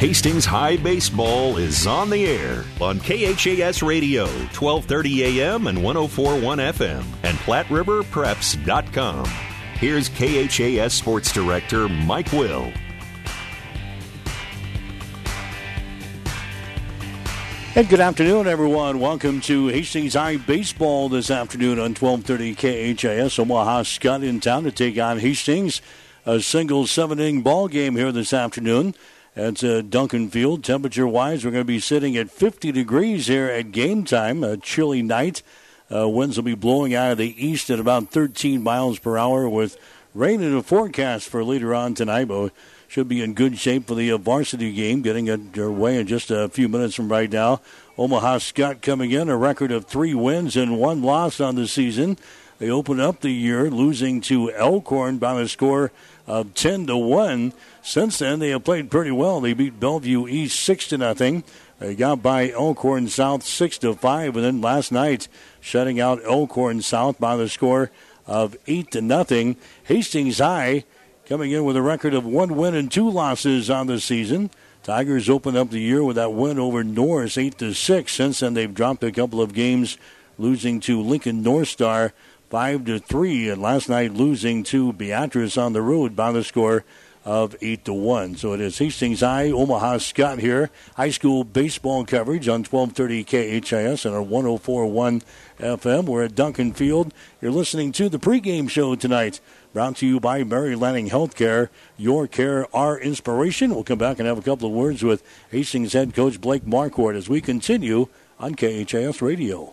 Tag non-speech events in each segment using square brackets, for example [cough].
Hastings High Baseball is on the air on KHAS Radio, 1230 AM and 1041 FM, and PlatteRiverPreps.com. Here's KHAS Sports Director Mike Will. And good afternoon, everyone. Welcome to Hastings High Baseball this afternoon on 1230 KHAS. Omaha Skutt in town to take on Hastings. A single seven inning ball game here this afternoon. At uh, Duncan Field. Temperature wise, we're going to be sitting at 50 degrees here at game time. A chilly night. Uh, winds will be blowing out of the east at about 13 miles per hour with rain in the forecast for later on tonight. But should be in good shape for the uh, varsity game, getting underway in just a few minutes from right now. Omaha Skutt coming in, a record of three wins and one loss on the season. They open up the year losing to Elkhorn by a score of 10 to 1. Since then, they have played pretty well. They beat Bellevue East 6 to nothing. They got by Elkhorn South 6 to 5 and then last night shutting out Elkhorn South by the score of 8 to nothing. Hastings High coming in with a record of one win and two losses on the season. Tigers opened up the year with that win over Norris 8 to 6. Since then, they've dropped a couple of games, losing to Lincoln North Star five to three, and last night losing to Beatrice on the road by the score of eight to one. So it is Hastings High, Omaha Skutt here. High school baseball coverage on 1230 KHAS and our 1041 FM. We're at Duncan Field. You're listening to the pregame show tonight. Brought to you by Mary Lanning Healthcare. Your care, our inspiration. We'll come back and have a couple of words with Hastings head coach Blake Marquardt as we continue on KHAS Radio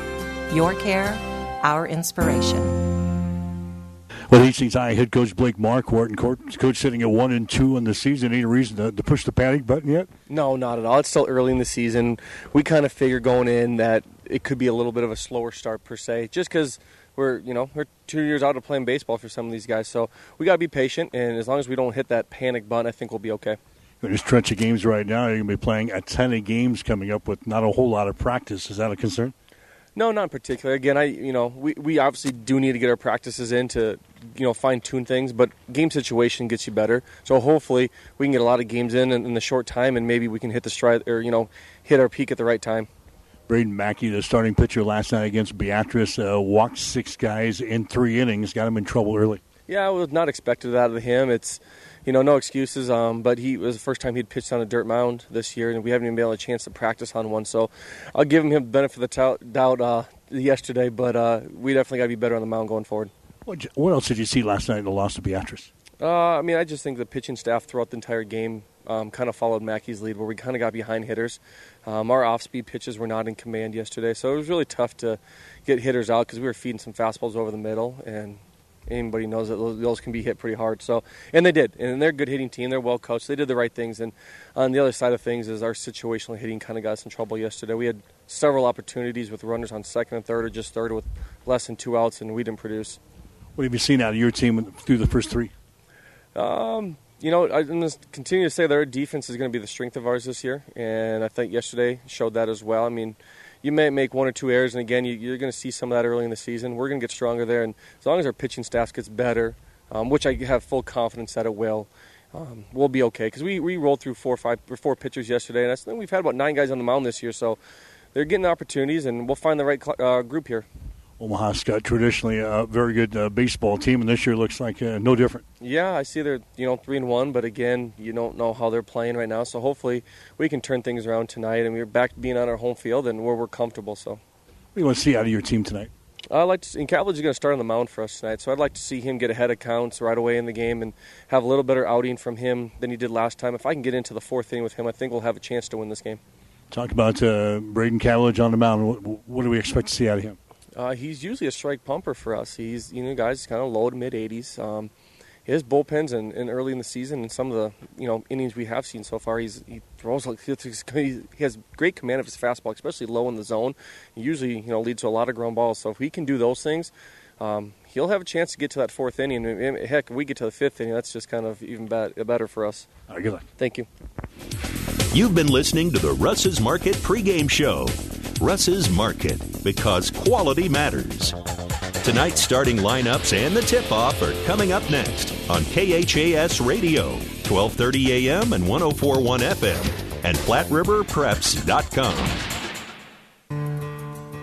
your care, our inspiration. Well, Hastings High head coach Blake Marquardt and coach, coach sitting at one and two in the season. Any reason to, to, push the panic button yet? No, not at all. It's still early in the season. We kind of figure going in that it could be a little bit of a slower start per se, just because we're you know we're two years out of playing baseball for some of these guys. So we got to be patient, and as long as we don't hit that panic button, I think we'll be okay. There's stretch of games right now. You're going to be playing a ton of games coming up with not a whole lot of practice. Is that a concern? No, not in particular. Again, I you know we, we obviously do need to get our practices in to you know fine tune things, but game situation gets you better. So hopefully we can get a lot of games in, in in the short time, and maybe we can hit the stride or you know hit our peak at the right time. Braden Mackey, the starting pitcher last night against Beatrice, uh, walked six guys in three innings, got him in trouble early. Yeah, I was not expected that out of him. It's you know, no excuses. Um, but he was the first time he'd pitched on a dirt mound this year, and we haven't even been able a chance to practice on one. So I'll give him the benefit of the doubt uh, yesterday, but uh, we definitely got to be better on the mound going forward. What, what else did you see last night in the loss to Beatrice? Uh, I mean, I just think the pitching staff throughout the entire game um, kind of followed Mackey's lead, where we kind of got behind hitters. Um, our off-speed pitches were not in command yesterday, so it was really tough to get hitters out because we were feeding some fastballs over the middle, and anybody knows that those can be hit pretty hard. So, and they did, and they're a good hitting team. They're well coached. They did the right things. And on the other side of things is our situational hitting kind of got us in trouble yesterday. We had several opportunities with runners on second and third, or just third with less than two outs, and we didn't produce. What have you seen out of your team through the first three? Um, you know, I'm going to continue to say their defense is going to be the strength of ours this year, and I think yesterday showed that as well. I mean, you may make one or two errors, and again, you, are going to see some of that early in the season. We're going to get stronger there, and as long as our pitching staff gets better, um, which I have full confidence that it will, um, we'll be okay. Because we, we rolled through four or five or four pitchers yesterday, and I think we've had about nine guys on the mound this year, so they're getting opportunities, and we'll find the right uh, group here. Omaha Skutt traditionally a very good uh, baseball team, and this year looks like uh, no different. Yeah, I see they're you know three and one, but again, you don't know how they're playing right now. So hopefully we can turn things around tonight, and we're back being on our home field and where we're comfortable. So What do you want to see out of your team tonight? I like to. And Cavalage is going to start on the mound for us tonight, so I'd like to see him get ahead of counts right away in the game and have a little better outing from him than he did last time. If I can get into the fourth inning with him, I think we'll have a chance to win this game. Talk about uh, Braden Cavalage on the mound. What, what, do we expect to see out of him? Uh, he's usually a strike pumper for us. He's you know guys kind of low to mid 80s. Um, his bullpens and, and, early in the season and some of the you know innings we have seen so far, he's he throws like [laughs] he has great command of his fastball, especially low in the zone. He usually you know leads to a lot of ground balls. So if he can do those things, um, he'll have a chance to get to that fourth inning. And heck, if we get to the fifth inning, that's just kind of even better for us. All right, good luck. Thank you. You've been listening to the Russ's Market pregame show. Russ's Market, because quality matters. Tonight's starting lineups and the tip-off are coming up next on KHAS Radio, 12:30 a.m. and 104.1 FM, and PlatteRiverPreps.com.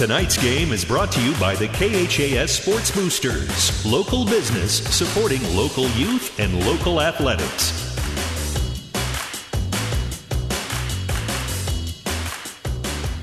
Tonight's game is brought to you by the KHAS Sports Boosters, local business supporting local youth and local athletics.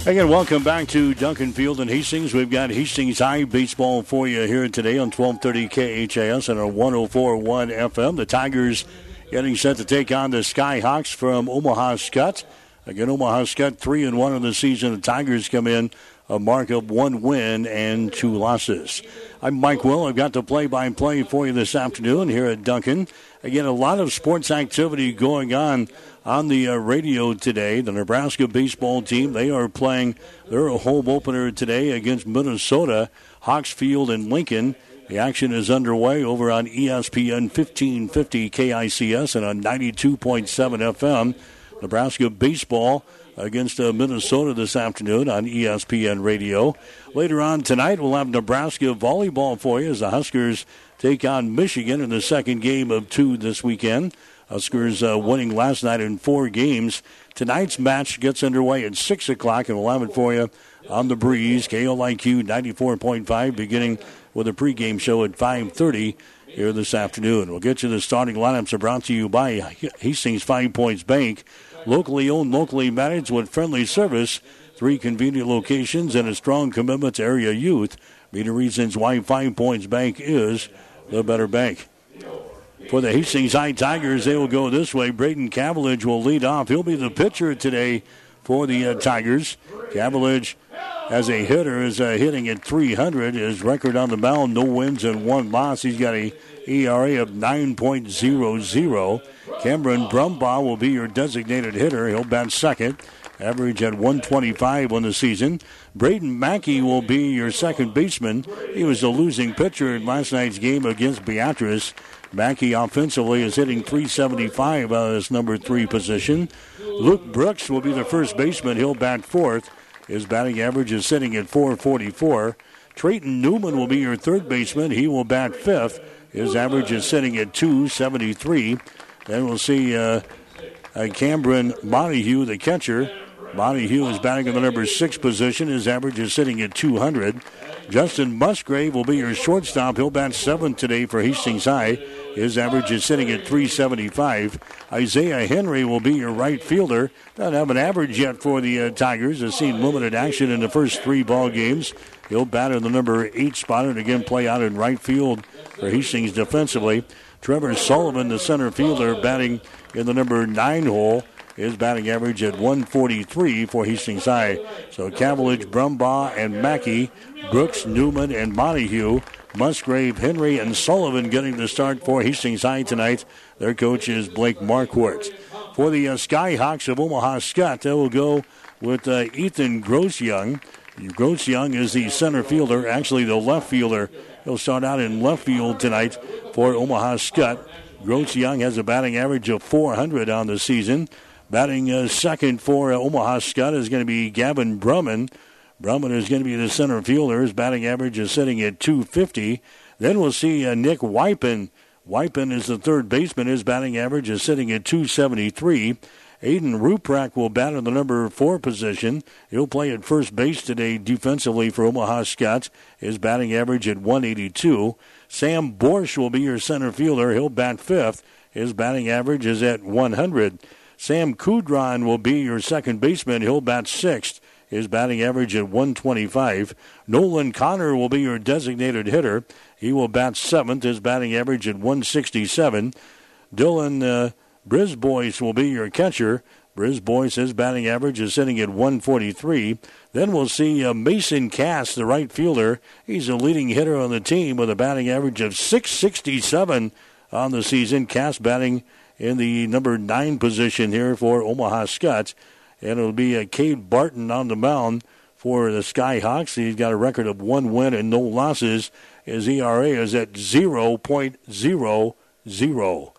Again, welcome back to Duncan Field and Hastings. We've got Hastings High baseball for you here today on 1230 KHAS and our 1041 FM. The Tigers getting set to take on the Skyhawks from Omaha Skutt. Again, Omaha Skutt 3 and 1 in the season. The Tigers come in a mark of one win and two losses. I'm Mike Will. I've got the play by play for you this afternoon here at Duncan. Again, a lot of sports activity going on on the uh, radio today. The Nebraska baseball team, they are playing their home opener today against Minnesota, Hawks Field in Lincoln. The action is underway over on ESPN 1550 KICS and on 92.7 FM. Nebraska baseball against uh, Minnesota this afternoon on ESPN Radio. Later on tonight, we'll have Nebraska volleyball for you as the Huskers take on Michigan in the second game of two this weekend. Huskers uh, winning last night in four games. Tonight's match gets underway at 6 o'clock, and we'll have it for you on the breeze. KLIQ 94.5, beginning with a pregame show at 5.30 here this afternoon. We'll get you the starting lineups are brought to you by Hastings Five Points Bank locally owned, locally managed with friendly service, three convenient locations, and a strong commitment to area youth. Many reasons why Five Points Bank is the better bank. For the Hastings High Tigers, they will go this way. Braden Cavalage will lead off. He'll be the pitcher today for the uh, Tigers. Cavalage, as a hitter, is uh, hitting at 300. His record on the mound, no wins and one loss. He's got a ERA of 9.00. Cameron Brumbaugh will be your designated hitter. He'll bat second. Average at 125 on the season. Braden Mackey will be your second baseman. He was the losing pitcher in last night's game against Beatrice. Mackey offensively is hitting 375 out of his number three position. Luke Brooks will be the first baseman. He'll bat fourth. His batting average is sitting at 444. Trayton Newman will be your third baseman. He will bat fifth. His average is sitting at 273. Then we'll see uh, Cameron Montague, the catcher. Montague is batting in the number six position. His average is sitting at 200. Justin Musgrave will be your shortstop. He'll bat seventh today for Hastings High. His average is sitting at 375. Isaiah Henry will be your right fielder. Doesn't have an average yet for the uh, Tigers. Has seen limited action in the first three ball games. He'll bat in the number eight spot and again play out in right field for Hastings defensively. Trevor Sullivan, the center fielder, batting in the number nine hole. His batting average at 143 for Hastings High. So Cavalage, Brumbaugh, and Mackey, Brooks, Newman, and Montague, Musgrave, Henry, and Sullivan getting the start for Hastings High tonight. Their coach is Blake Marquardt. For the uh, Skyhawks of Omaha Skutt, they will go with uh, Ethan Grossyoung. Grossyoung is the center fielder, actually the left fielder. He'll start out in left field tonight for Omaha Skutt. Grossyoung has a batting average of 400 on the season. Batting uh, second for uh, Omaha Skutt is going to be Gavin Brumman. Brumman is going to be the center fielder. His batting average is sitting at 250. Then we'll see uh, Nick Wypen. Wypen is the third baseman. His batting average is sitting at 273. Aiden Ruprak will bat in the number four position. He'll play at first base today defensively for Omaha Skutt. His batting average at 182. Sam Borsch will be your center fielder. He'll bat fifth. His batting average is at 100. Sam Kudron will be your second baseman. He'll bat sixth. His batting average at 125. Nolan Connor will be your designated hitter. He will bat seventh. His batting average at 167. Dylan uh, Brisbois will be your catcher. Brisbois, his batting average is sitting at 143. Then we'll see uh, Mason Cass, the right fielder. He's a leading hitter on the team with a batting average of 667 on the season. Cass batting in the number nine position here for Omaha Skutt. And it'll be uh, Cade Barton on the mound for the Skyhawks. He's got a record of one win and no losses. His ERA is at 0.00.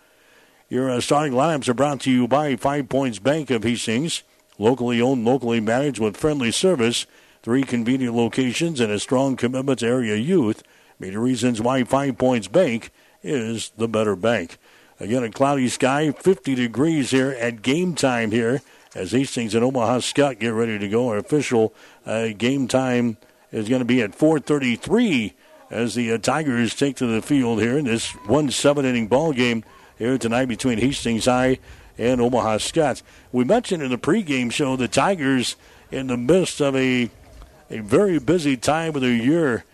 Your uh, starting lineups are brought to you by Five Points Bank of Hastings. Locally owned, locally managed with friendly service. Three convenient locations and a strong commitment to area youth. Many reasons why Five Points Bank is the better bank. Again, a cloudy sky, 50 degrees here at game time here as Hastings and Omaha Skutt get ready to go. Our official uh, game time is going to be at 4:33 as the uh, Tigers take to the field here in this one seven inning ball game here tonight between Hastings High and Omaha Skutt. We mentioned in the pregame show the Tigers in the midst of a a very busy time of the year.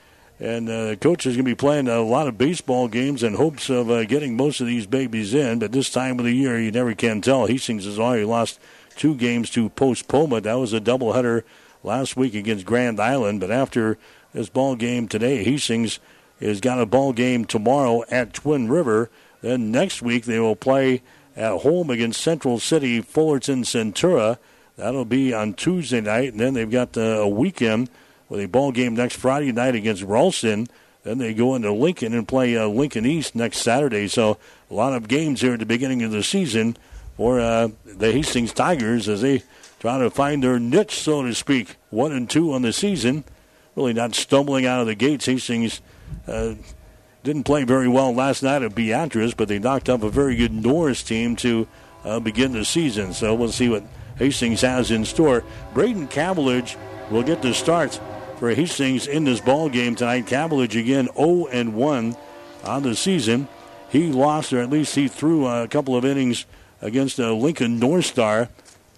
And uh, the coach is going to be playing a lot of baseball games in hopes of uh, getting most of these babies in. But this time of the year, you never can tell. Hastings has already lost two games to postponement. That was a doubleheader last week against Grand Island. But after this ball game today, Hastings has got a ball game tomorrow at Twin River. Then next week they will play at home against Central City Fullerton Centura. That'll be on Tuesday night, and then they've got a weekend with a ball game next Friday night against Ralston. Then they go into Lincoln and play uh, Lincoln East next Saturday. So a lot of games here at the beginning of the season for uh, the Hastings Tigers as they try to find their niche, so to speak. One and two on the season, really not stumbling out of the gates. Hastings uh, didn't play very well last night at Beatrice, but they knocked up a very good Norris team to uh, begin the season. So we'll see what Hastings has in store. Braden Cavillage will get the start for Hastings in this ball game tonight. Cavillage again 0 and 1 on the season. He lost, or at least he threw a couple of innings against uh, Lincoln North Star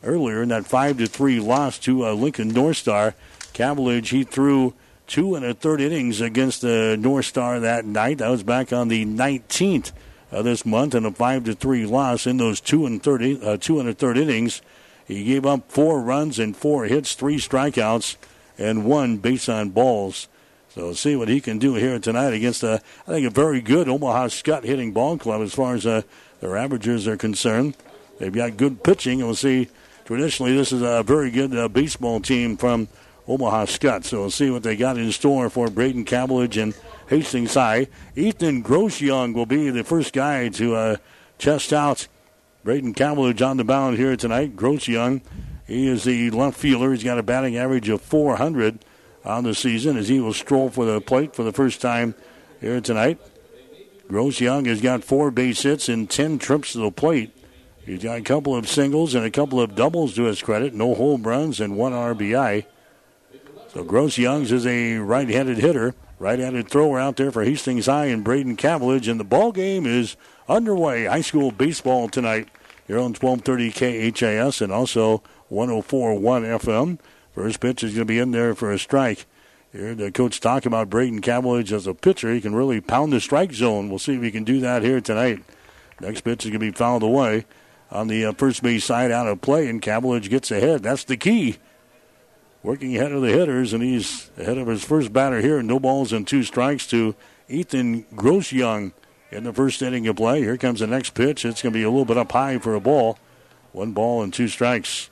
earlier in that five to three loss to uh, Lincoln North Star. Cavillage he threw two and a third innings against the North Star that night. That was back on the 19th of this month, and a five to three loss in those two and thirty uh, two and a third innings. He gave up four runs and four hits, three strikeouts, and one base on balls. So see what he can do here tonight against a, I think, a very good Omaha Skutt hitting ball club as far as uh, their averages are concerned. They've got good pitching, and we'll see. Traditionally, this is a very good uh, baseball team from Omaha Skutt. So we'll see what they got in store for Braden Cavillage and Hastings High. Ethan Grossyoung will be the first guy to uh, chest out Braden Cavillage on the mound here tonight. Grossyoung, he is the left fielder. He's got a batting average of 400 on the season as he will stroll for the plate for the first time here tonight. Grossyoung has got four base hits and 10 trips to the plate. He's got a couple of singles and a couple of doubles to his credit, no home runs and one RBI. So Gross Youngs is a right-handed hitter, right-handed thrower out there for Hastings High and Braden Cavillage, and the ball game is underway. High school baseball tonight here on 1230 KHAS and also 104.1 FM. First pitch is going to be in there for a strike. Here, the coach talk about Braden Cavillage as a pitcher. He can really pound the strike zone. We'll see if he can do that here tonight. Next pitch is going to be fouled away on the uh, first base side out of play, and Cavillage gets ahead. That's the key working ahead of the hitters, and he's ahead of his first batter here. No balls and two strikes to Ethan Grossyoung in the first inning of play. Here comes the next pitch. It's going to be a little bit up high for a ball. One ball and two strikes.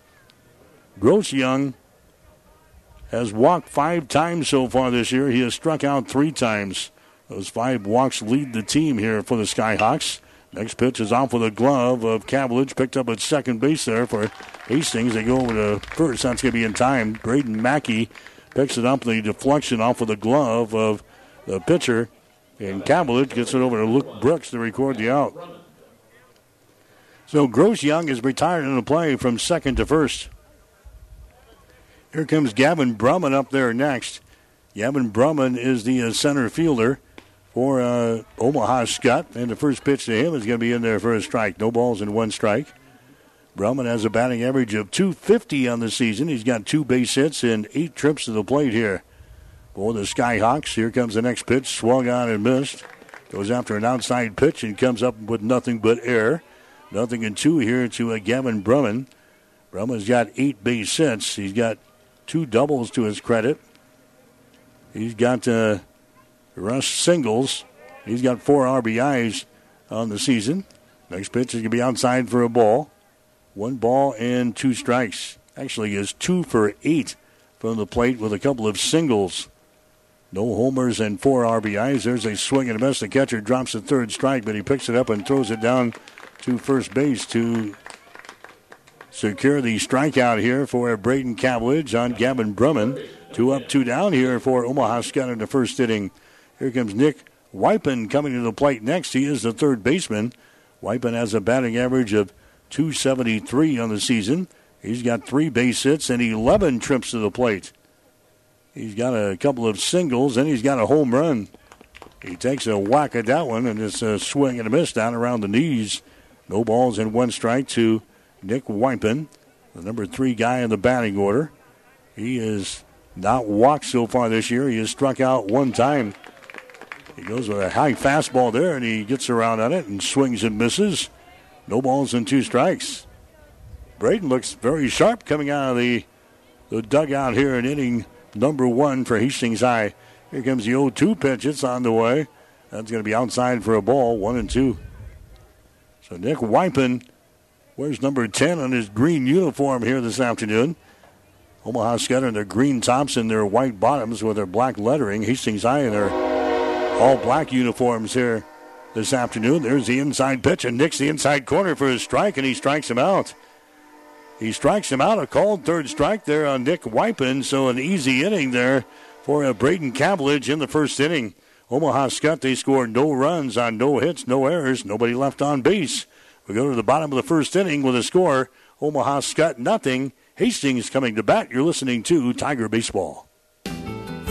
Grossyoung has walked five times so far this year. He has struck out three times. Those five walks lead the team here for the Skyhawks. Next pitch is off with a glove of Cavillage, picked up at second base there for Hastings. They go over to first. That's going to be in time. Braden Mackey picks it up, the deflection off of the glove of the pitcher, and Cavalier gets it over to Luke Brooks to record the out. So Gross Young is retired in the play from second to first. Here comes Gavin Brumman up there next. Gavin Brumman is the uh, center fielder for uh, Omaha Skutt. and the first pitch to him is going to be in there for a strike. No balls and one strike. Brumman has a batting average of 250 on the season. He's got two base hits and eight trips to the plate here. For the Skyhawks, here comes the next pitch. Swung on and missed. Goes after an outside pitch and comes up with nothing but air. Nothing in two here to uh, Gavin Brumman. Brumman's got eight base hits. He's got two doubles to his credit. He's got uh, Russ singles. He's got four RBIs on the season. Next pitch is going to be outside for a ball. One ball and two strikes. Actually, is two for eight from the plate with a couple of singles. No homers and four RBIs. There's a swing and a miss. The catcher drops the third strike, but he picks it up and throws it down to first base to secure the strikeout here for Braden Cavillage on Gavin Brumman. Two up, two down here for Omaha Skutt in the first inning. Here comes Nick Wypen coming to the plate next. He is the third baseman. Wypen has a batting average of 273 on the season. He's got three base hits and 11 trips to the plate. He's got a couple of singles and he's got a home run. He takes a whack at that one and it's a swing and a miss down around the knees. No balls and one strike to Nick Wypen, the number three guy in the batting order. He has not walked so far this year. He has struck out one time. He goes with a high fastball there and he gets around on it and swings and misses. No balls and two strikes. Braden looks very sharp coming out of the, the dugout here in inning number one for Hastings High. Here comes the 0 2 pitch. It's on the way. That's going to be outside for a ball, one and two. So Nick Wypen wears number 10 on his green uniform here this afternoon. Omaha Skutt in their green tops and their white bottoms with their black lettering. Hastings High in their all black uniforms here this afternoon. There's the inside pitch, and Nick's the inside corner for his strike, and he strikes him out. He strikes him out. A called third strike there on Nick Wypen, so an easy inning there for a Braden Cavillage in the first inning. Omaha Skutt, they scored no runs on no hits, no errors, nobody left on base. We go to the bottom of the first inning with a score Omaha Skutt nothing. Hastings coming to bat. You're listening to Tiger Baseball.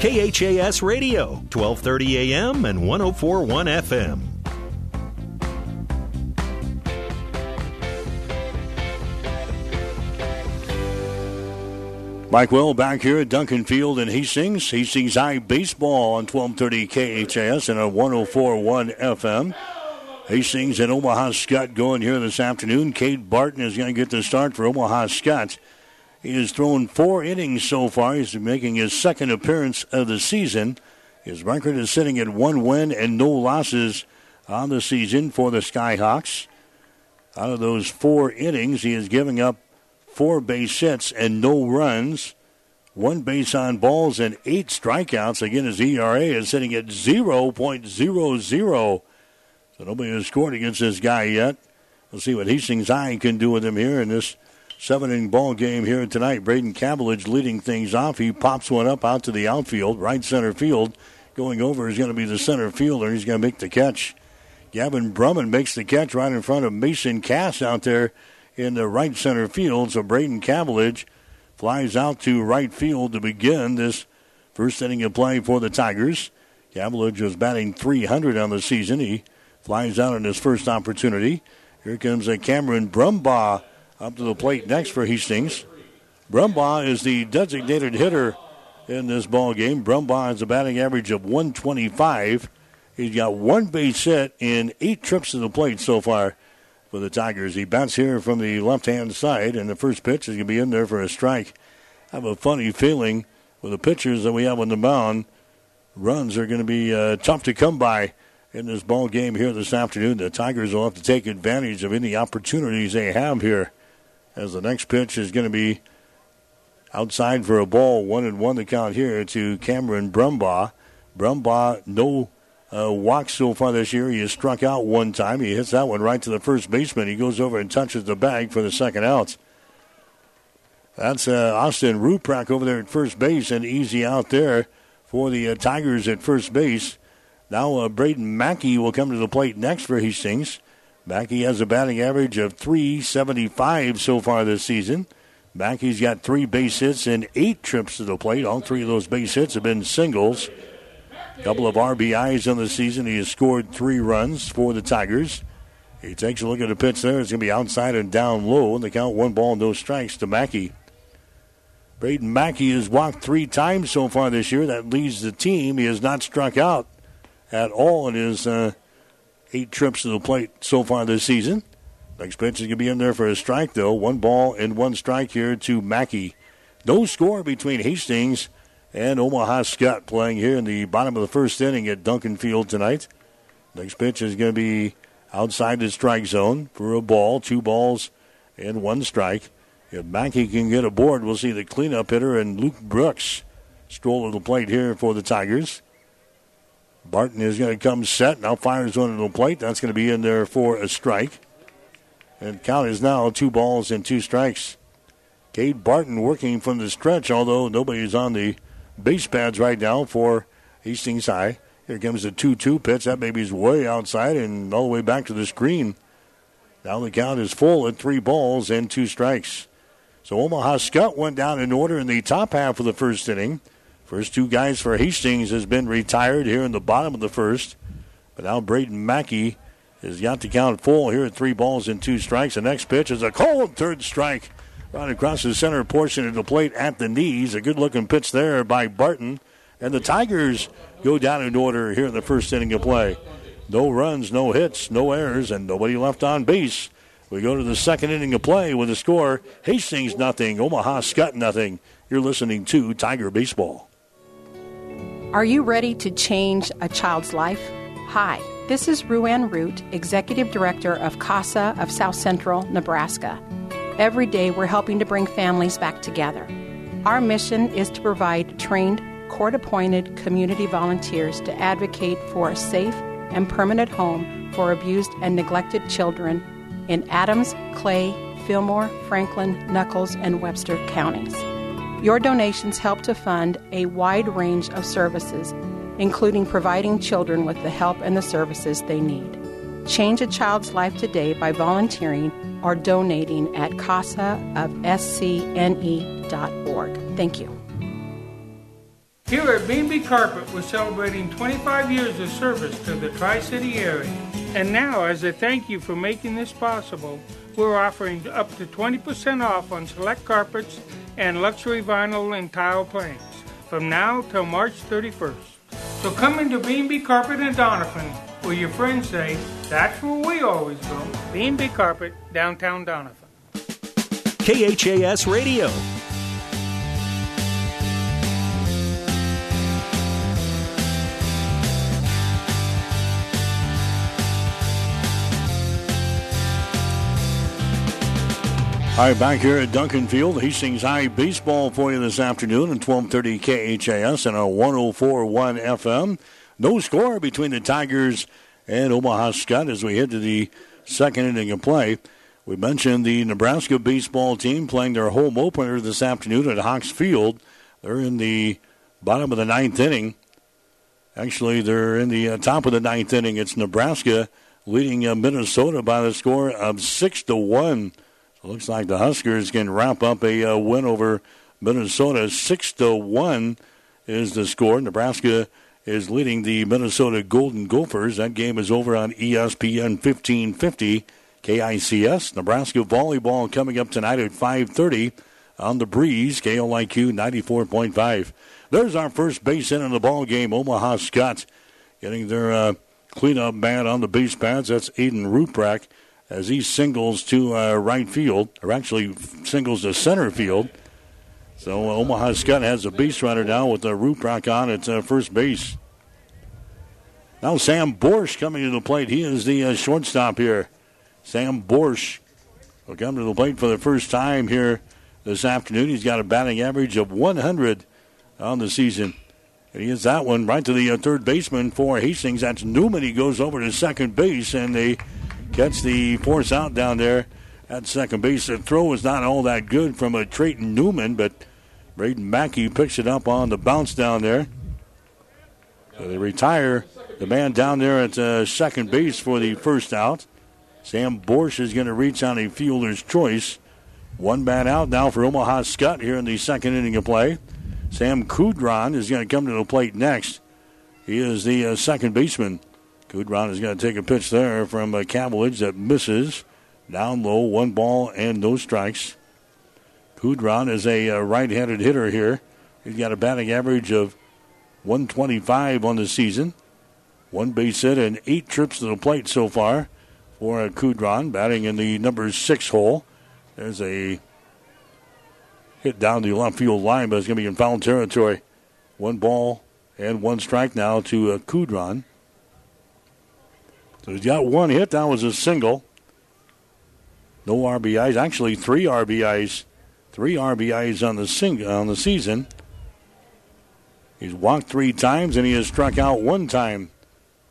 KHAS Radio, 1230 AM and 1041 FM. Mike Will back here at Duncan Field in Hastings. Hastings High Baseball on 1230 KHAS and on 1041 FM. Hastings and Omaha Skutt going here this afternoon. Cade Barton is going to get the start for Omaha Skutt. He has thrown four innings so far. He's making his second appearance of the season. His record is sitting at one win and no losses on the season for the Skyhawks. Out of those four innings, he is giving up four base hits and no runs, one base on balls, and eight strikeouts. Again, his ERA is sitting at 0.00. So nobody has scored against this guy yet. We'll see what Hastings High can do with him here in this seven inning ball game here tonight. Braden Cavillage leading things off. He pops one up out to the outfield, right center field. Going over is going to be the center fielder. He's going to make the catch. Gavin Brumman makes the catch right in front of Mason Cass out there in the right center field. So Braden Cavillage flies out to right field to begin this first inning of play for the Tigers. Cavillage was batting 300 on the season. He flies out on his first opportunity. Here comes a Cameron Brumbaugh up to the plate next for Hastings. Brumbaugh is the designated hitter in this ball game. Brumbaugh has a batting average of 125. He's got one base hit in eight trips to the plate so far for the Tigers. He bats here from the left hand side, and the first pitch is going to be in there for a strike. I have a funny feeling with the pitchers that we have on the mound, runs are going to be uh, tough to come by in this ball game here this afternoon. The Tigers will have to take advantage of any opportunities they have here, as the next pitch is going to be outside for a ball, one and one to count here to Cameron Brumbaugh. Brumbaugh, no uh, walks so far this year. He has struck out one time. He hits that one right to the first baseman. He goes over and touches the bag for the second out. That's uh, Austin Ruprack over there at first base, and easy out there for the uh, Tigers at first base. Now uh, Braden Mackey will come to the plate next for Hastings. Mackey has a batting average of 375 so far this season. Mackey's got three base hits and eight trips to the plate. All three of those base hits have been singles. A couple of RBIs on the season. He has scored three runs for the Tigers. He takes a look at the pitch there. It's going to be outside and down low. And they count one ball, no strikes to Mackey. Braden Mackey has walked three times so far this year. That leads the team. He has not struck out at all in his uh, eight trips to the plate so far this season. Next pitch is going to be in there for a strike, though. One ball and one strike here to Mackey. No score between Hastings and Omaha Skutt playing here in the bottom of the first inning at Duncan Field tonight. Next pitch is going to be outside the strike zone for a ball, two balls and one strike. If Mackey can get aboard, we'll see the cleanup hitter and Luke Brooks stroll to the plate here for the Tigers. Barton is going to come set. Now fires one to the plate. That's going to be in there for a strike. And count is now two balls and two strikes. Cade Barton working from the stretch, although nobody's on the base pads right now for Hastings High. Here comes the 2 2 pitch. That baby's way outside and all the way back to the screen. Now the count is full at three balls and two strikes. So Omaha Skutt went down in order in the top half of the first inning. First two guys for Hastings has been retired here in the bottom of the first. But now Braden Mackey has got to count full here at three balls and two strikes. The next pitch is a cold third strike right across the center portion of the plate at the knees. A good looking pitch there by Barton. And the Tigers go down in order here in the first inning of play. No runs, no hits, no errors, and nobody left on base. We go to the second inning of play with a score Hastings nothing, Omaha Skutt nothing. You're listening to Tiger Baseball. Are you ready to change a child's life? Hi, this is Ruan Root, Executive Director of CASA of South Central, Nebraska. Every day we're helping to bring families back together. Our mission is to provide trained, court appointed community volunteers to advocate for a safe and permanent home for abused and neglected children in Adams, Clay, Fillmore, Franklin, Nuckolls, and Webster counties. Your donations help to fund a wide range of services, including providing children with the help and the services they need. Change a child's life today by volunteering or donating at casaofscne.org. Thank you. Here at B&B Carpet, we're celebrating 25 years of service to the Tri-City area. And now, as a thank you for making this possible, we're offering up to 20% off on select carpets and luxury vinyl and tile planks from now till March 31st. So come into B&B Carpet in Donovan, where your friends say, that's where we always go. B&B Carpet, downtown Donovan. KHAS Radio. All right, back here at Duncan Field, Hastings High baseball for you this afternoon at 12:30 KHAS and our 104.1 FM. No score between the Tigers and Omaha Skutt as we head to the second inning of play. We mentioned the Nebraska baseball team playing their home opener this afternoon at Hawks Field. They're in the bottom of the ninth inning. Actually, they're in the uh, top of the ninth inning. It's Nebraska leading uh, Minnesota by the score of six to one. Looks like the Huskers can wrap up a uh, win over Minnesota. Six to one is the score. Nebraska is leading the Minnesota Golden Gophers. That game is over on ESPN 1550 KICS. Nebraska volleyball coming up tonight at 5:30 on the breeze. KLIQ 94.5. There's our first base in the ball game. Omaha Skutt getting their uh, cleanup man on the base pads. That's Aiden Ruprecht as he singles to uh, right field, or actually singles to center field. So uh, Omaha Skutt has a base runner now with a the Ruprecht on at uh, first base. Now Sam Borsch coming to the plate. He is the uh, shortstop here. Sam Borsch will come to the plate for the first time here this afternoon. He's got a batting average of 100 on the season. And he hits that one right to the uh, third baseman for Hastings. That's Newman. He goes over to second base, and they catch the force out down there at second base. The throw was not all that good from a Trayton Newman, but Braden Mackey picks it up on the bounce down there. So they retire the man down there at uh, second base for the first out. Sam Borsch is going to reach on a fielder's choice. One man out now for Omaha Skutt here in the second inning of play. Sam Kudron is going to come to the plate next. He is the uh, second baseman. Kudron is going to take a pitch there from uh, Cavillage that misses. Down low, one ball and no strikes. Kudron is a uh, right handed hitter here. He's got a batting average of 125 on the season. One base hit and eight trips to the plate so far for Kudron, batting in the number six hole. There's a hit down the left field line, but it's going to be in foul territory. One ball and one strike now to uh, Kudron. So he's got one hit. That was a single. No RBIs. Actually, three RBIs. Three RBIs on the sing- on the season. He's walked three times and he has struck out one time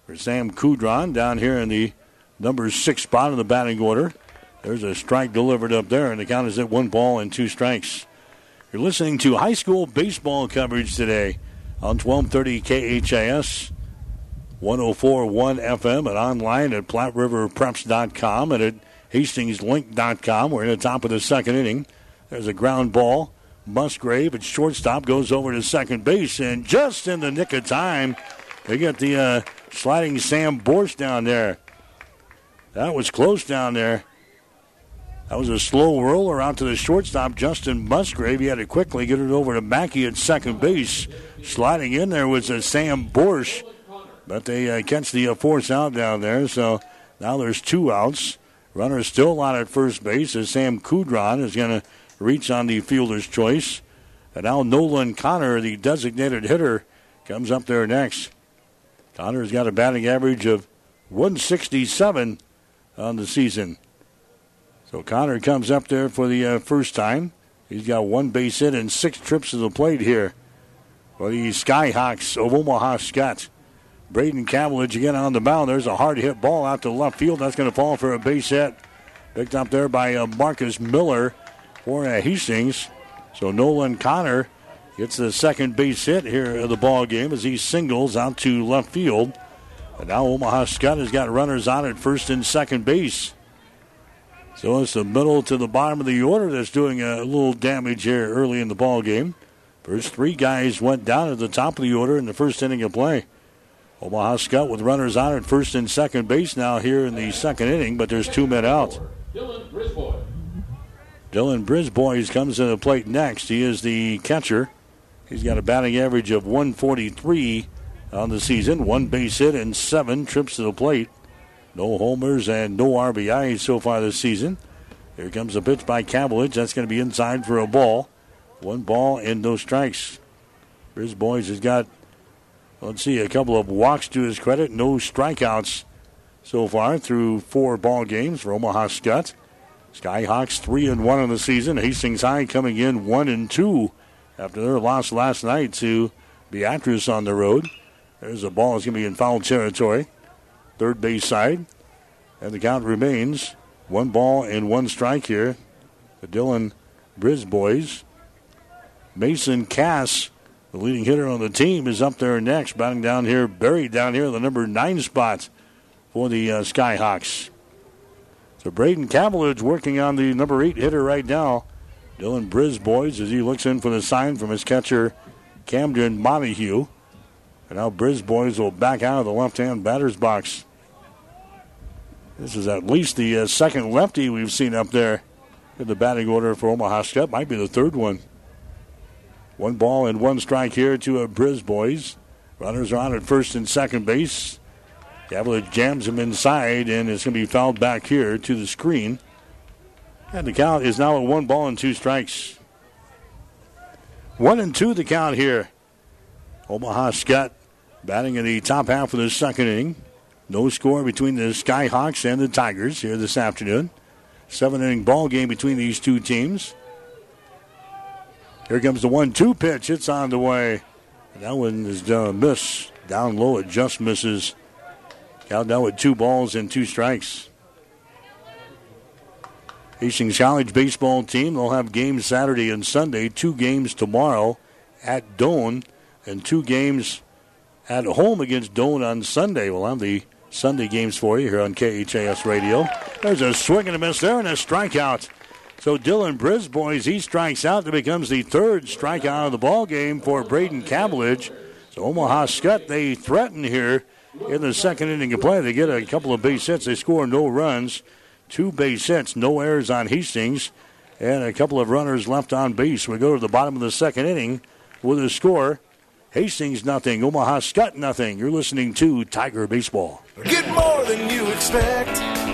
for Sam Kudron down here in the number six spot in the batting order. There's a strike delivered up there, and the count is at one ball and two strikes. You're listening to high school baseball coverage today on 1230 KHAS, 1041 FM, and online at PlatteRiverPreps.com and at HastingsLink.com. We're in the top of the second inning. There's a ground ball. Musgrave at shortstop goes over to second base, and just in the nick of time, they get the uh, sliding Sam Borsch down there. That was close down there. That was a slow roller out to the shortstop, Justin Musgrave. He had to quickly get it over to Mackey at second base. Sliding in there was a Sam Borsch, but they uh, catch the uh, force out down there. So now there's two outs. Runner still out at first base as Sam Kudron is going to reach on the fielder's choice. And now Nolan Connor, the designated hitter, comes up there next. Connor's got a batting average of 167 on the season. So Connor comes up there for the uh, first time. He's got one base hit and six trips to the plate here for the Skyhawks of Omaha Skutt. Braden Cavillage again on the mound. There's a hard hit ball out to left field. That's going to fall for a base hit. Picked up there by uh, Marcus Miller for uh, Hastings. So Nolan Connor gets the second base hit here of the ball game as he singles out to left field. And now Omaha Skutt has got runners on at first and second base. So it's the middle to the bottom of the order that's doing a little damage here early in the ball game. First three guys went down at the top of the order in the first inning of play. Omaha Skutt with runners on at first and second base now here in the second inning, but there's two men out. Dylan Brisbois comes to the plate next. He is the catcher. He's got a batting average of 143 on the season, one base hit and seven trips to the plate. No homers and no RBIs so far this season. Here comes a pitch by Cavillage. That's going to be inside for a ball. One ball and no strikes. Brisbois has got, let's see, a couple of walks to his credit. No strikeouts so far through four ball games for Omaha Skutt. Skyhawks three and one on the season. Hastings High coming in one and two after their loss last night to Beatrice on the road. There's a ball that's going to be in foul territory third base side. And the count remains one ball and one strike here. The Dylan Brisbois. Mason Cass, the leading hitter on the team, is up there next, batting down here, buried down here in the number nine spot for the uh, Skyhawks. So Braden Cavillage working on the number eight hitter right now Dylan Brisbois as he looks in for the sign from his catcher, Camden Montague. And now Brisbois will back out of the left hand batter's box. This is at least the uh, second lefty we've seen up there in the batting order for Omaha Skutt. Might be the third one. One ball and one strike here to uh, a Brisbois. Runners are on at first and second base. Cavalier jams him inside, and it's going to be fouled back here to the screen. And the count is now at one ball and two strikes. One and two the count here. Omaha Skutt batting in the top half of the second inning. No score between the Skyhawks and the Tigers here this afternoon. Seven inning ball game between these two teams. Here comes the one-two pitch. It's on the way. That one is a miss. Down low, it just misses. Count down with two balls and two strikes. Hastings College baseball team, they'll have games Saturday and Sunday, two games tomorrow at Doane, and two games at home against Doane on Sunday. We'll have the Sunday games for you here on KHAS Radio. There's a swing and a miss there and a strikeout. So Dylan Brisbois, he strikes out. That becomes the third strikeout of the ball game for Braden Cabelich. So Omaha Skutt, they threaten here in the second inning of play. They get a couple of base hits. They score no runs. Two base hits, no errors on Hastings, and a couple of runners left on base. We go to the bottom of the second inning with a score. Hastings nothing, Omaha Skutt nothing. You're listening to Tiger Baseball. Get more than you expect.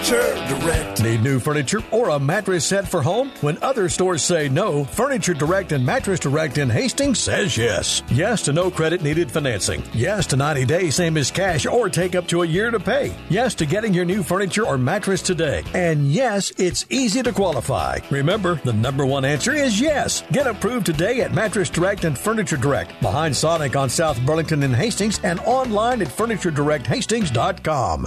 Furniture Direct. Need new furniture or a mattress set for home? When other stores say no, Furniture Direct and Mattress Direct in Hastings says yes. Yes to no credit needed financing. Yes to 90 days, same as cash, or take up to a year to pay. Yes to getting your new furniture or mattress today. And yes, it's easy to qualify. Remember, the number one answer is yes. Get approved today at Mattress Direct and Furniture Direct, behind Sonic on South Burlington in Hastings, and online at FurnitureDirectHastings.com.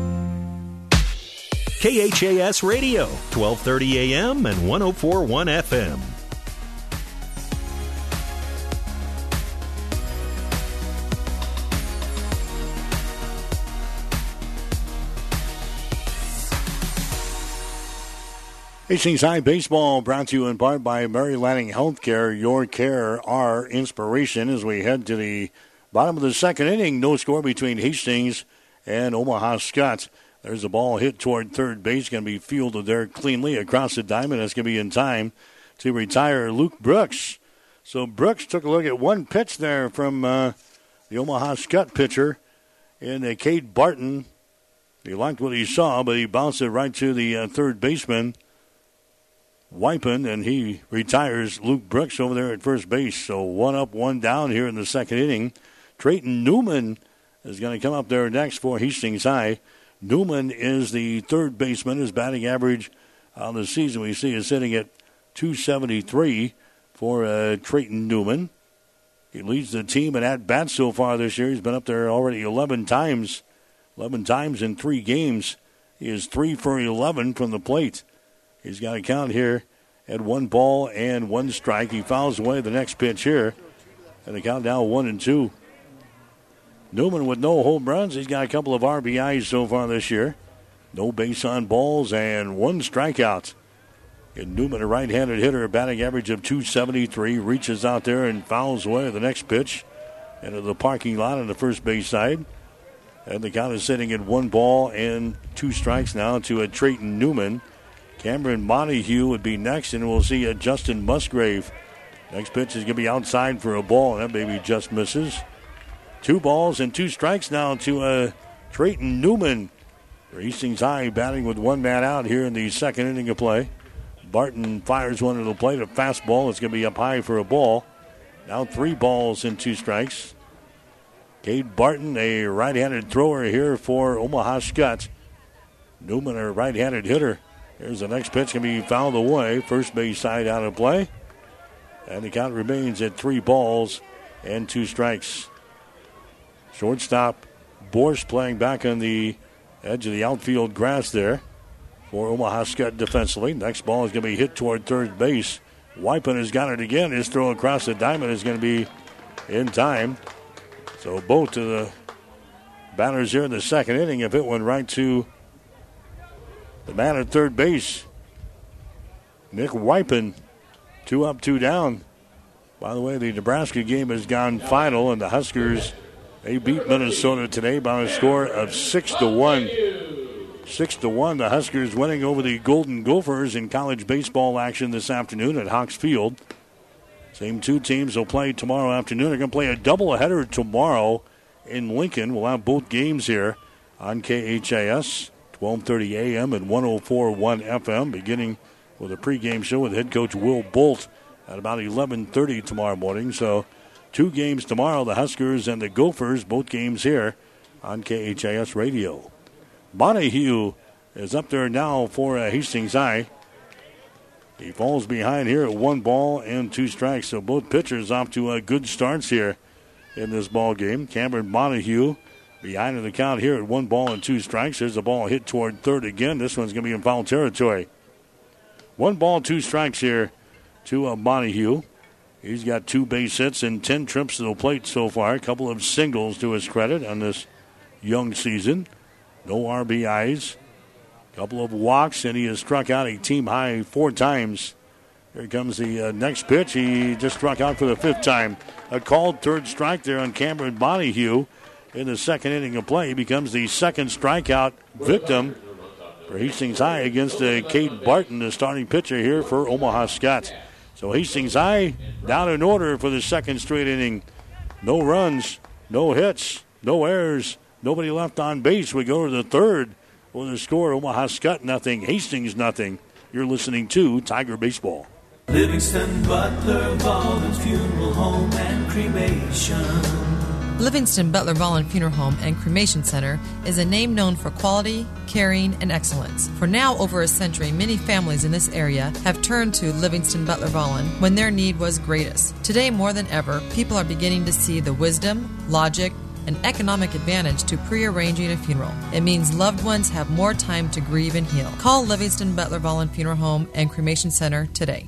KHAS Radio, 1230 AM and 1041 FM. Hastings High Baseball brought to you in part by Mary Lanning Healthcare. Your care, our inspiration as we head to the bottom of the second inning. No score between Hastings and Omaha Skutt. There's a ball hit toward third base, going to be fielded there cleanly across the diamond. That's going to be in time to retire Luke Brooks. So Brooks took a look at one pitch there from uh, the Omaha Skutt pitcher in uh, Cade Barton. He liked what he saw, but he bounced it right to the uh, third baseman, Wypen, and he retires Luke Brooks over there at first base. So one up, one down here in the second inning. Trayton Newman is going to come up there next for Hastings High. Newman is the third baseman. His batting average on the season we see is sitting at 273 for uh, Trayton Newman. He leads the team in at bats so far this year. He's been up there already 11 times, 11 times in three games. He is three for 11 from the plate. He's got a count here at one ball and one strike. He fouls away the next pitch here, and the count now one and two. Newman with no home runs. He's got a couple of RBIs so far this year. No base on balls and one strikeout. And Newman, a right handed hitter, batting average of 273, reaches out there and fouls away the next pitch into the parking lot on the first base side. And the count is sitting at one ball and two strikes now to a Trayton Newman. Cameron Montague would be next, and we'll see a Justin Musgrave Next pitch is going to be outside for a ball, and that baby just misses. Two balls and two strikes now to uh, Trayton Newman. Hastings High batting with one man out here in the second inning of play. Barton fires one to the plate, a fastball. It's going to be up high for a ball. Now three balls and two strikes. Cade Barton, a right handed thrower here for Omaha Skutt. Newman, a right handed hitter. Here's the next pitch, going to be fouled away. First base side out of play. And the count remains at three balls and two strikes. Shortstop Borst playing back on the edge of the outfield grass there for Omaha Skutt defensively. Next ball is going to be hit toward third base. Wypen has got it again. His throw across the diamond is going to be in time. So both of the batters here in the second inning have hit one right to the man at third base. Nick Wypen, two up, two down. By the way, the Nebraska game has gone final, and the Huskers they beat Minnesota today by a score of six to one. Six to one. The Huskers winning over the Golden Gophers in college baseball action this afternoon at Hawks Field. Same two teams will play tomorrow afternoon. They're going to play a doubleheader tomorrow in Lincoln. We'll have both games here on KHAS, 12:30 a.m. and 104.1 FM, beginning with a pregame show with head coach Will Bolt at about 11:30 tomorrow morning. So, two games tomorrow: the Huskers and the Gophers. Both games here on KHAS Radio. Montague is up there now for uh, Hastings High. He falls behind here at one ball and two strikes. So both pitchers off to uh, good starts here in this ball game. Cameron Montague behind in the count here at one ball and two strikes. There's a ball hit toward third again. This one's going to be in foul territory. One ball, two strikes here to uh, Montague. He's got two base hits and 10 trips to the plate so far. A couple of singles to his credit on this young season. No RBIs. A couple of walks, and he has struck out a team high four times. Here comes the uh, next pitch. He just struck out for the fifth time. A called third strike there on Cameron Montague in the second inning of play. He becomes the second strikeout victim for Hastings High against uh, Cade Barton, the starting pitcher here for Omaha Skutt. So Hastings High down in order for the second straight inning. No runs, no hits, no errors, nobody left on base. We go to the third. Well, the score Omaha Skutt nothing, Hastings nothing. You're listening to Tiger Baseball. Livingston Butler Funeral Home and Cremation. Livingston Butler Volland Funeral Home and Cremation Center is a name known for quality, caring, and excellence. For now over a century, many families in this area have turned to Livingston Butler Volland when their need was greatest. Today, more than ever, people are beginning to see the wisdom, logic, and economic advantage to pre-arranging a funeral. It means loved ones have more time to grieve and heal. Call Livingston Butler Volland Funeral Home and Cremation Center today.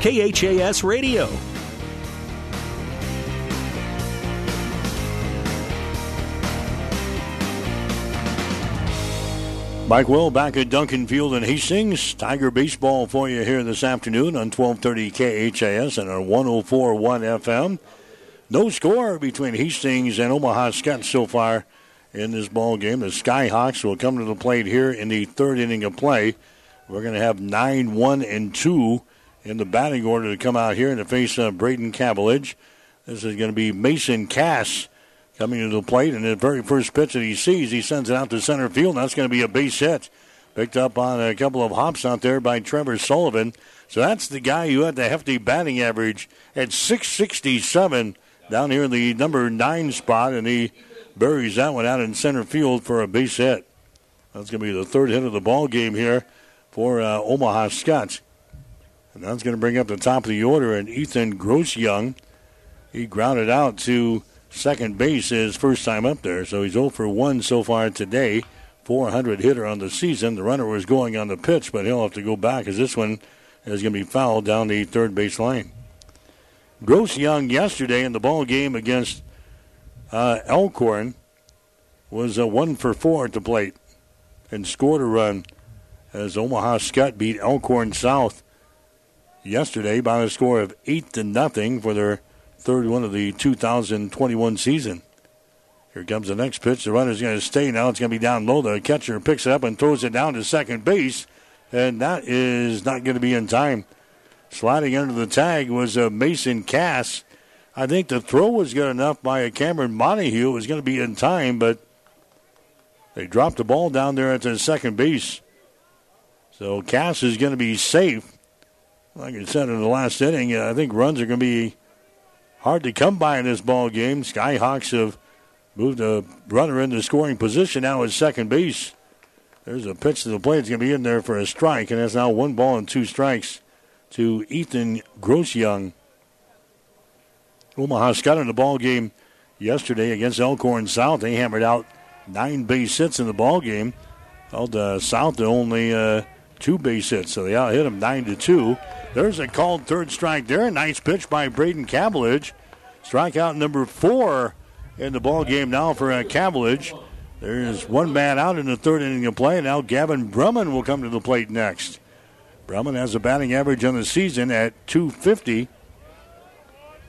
KHAS Radio. Mike Will back at Duncan Field in Hastings. Tiger baseball for you here this afternoon on 1230 KHAS and on 1041 FM. No score between Hastings and Omaha Skutt so far in this ball game. The Skyhawks will come to the plate here in the third inning of play. We're going to have 9 1 and 2 in the batting order to come out here and to face uh, Braden Cavillage. This is going to be Mason Cass coming to the plate, and the very first pitch that he sees, he sends it out to center field. And that's going to be a base hit. Picked up on a couple of hops out there by Trevor Sullivan. So that's the guy who had the hefty batting average at 667 down here in the number nine spot, and he buries that one out in center field for a base hit. That's going to be the third hit of the ball game here for uh, Omaha Skutt. And that's going to bring up the top of the order, and Ethan Grossyoung, he grounded out to second base his first time up there. So he's 0 for 1 so far today. 400 hitter on the season. The runner was going on the pitch, but he'll have to go back as this one is going to be fouled down the third base line. Gross Young yesterday in the ball game against uh, Elkhorn was a one for four at the plate and scored a run as Omaha Skutt beat Elkhorn South yesterday by a score of eight to nothing for their third one of the 2021 season. Here comes the next pitch. The runner's going to stay now. It's going to be down low. The catcher picks it up and throws it down to second base, and that is not going to be in time. Sliding under the tag was uh, Mason Cass. I think the throw was good enough by a Cameron Montague. It was going to be in time, but they dropped the ball down there at the second base. So Cass is going to be safe. Like I said in the last inning, I think runs are going to be hard to come by in this ball game. Skyhawks have moved a runner into scoring position now at second base. There's a pitch to the plate. It's going to be in there for a strike, and that's now one ball and two strikes to Ethan Grossyoung. Omaha Skutt in the ball game yesterday against Elkhorn South. They hammered out nine base hits in the ball game. Held uh, South to only uh, two base hits, so they out hit them nine to two. There's a called third strike there. Nice pitch by Braden Cavillage. Strikeout number four in the ball game now for uh, Cavillage. There's one man out in the third inning of play. Now Gavin Brumman will come to the plate next. Brumman has a batting average on the season at 250.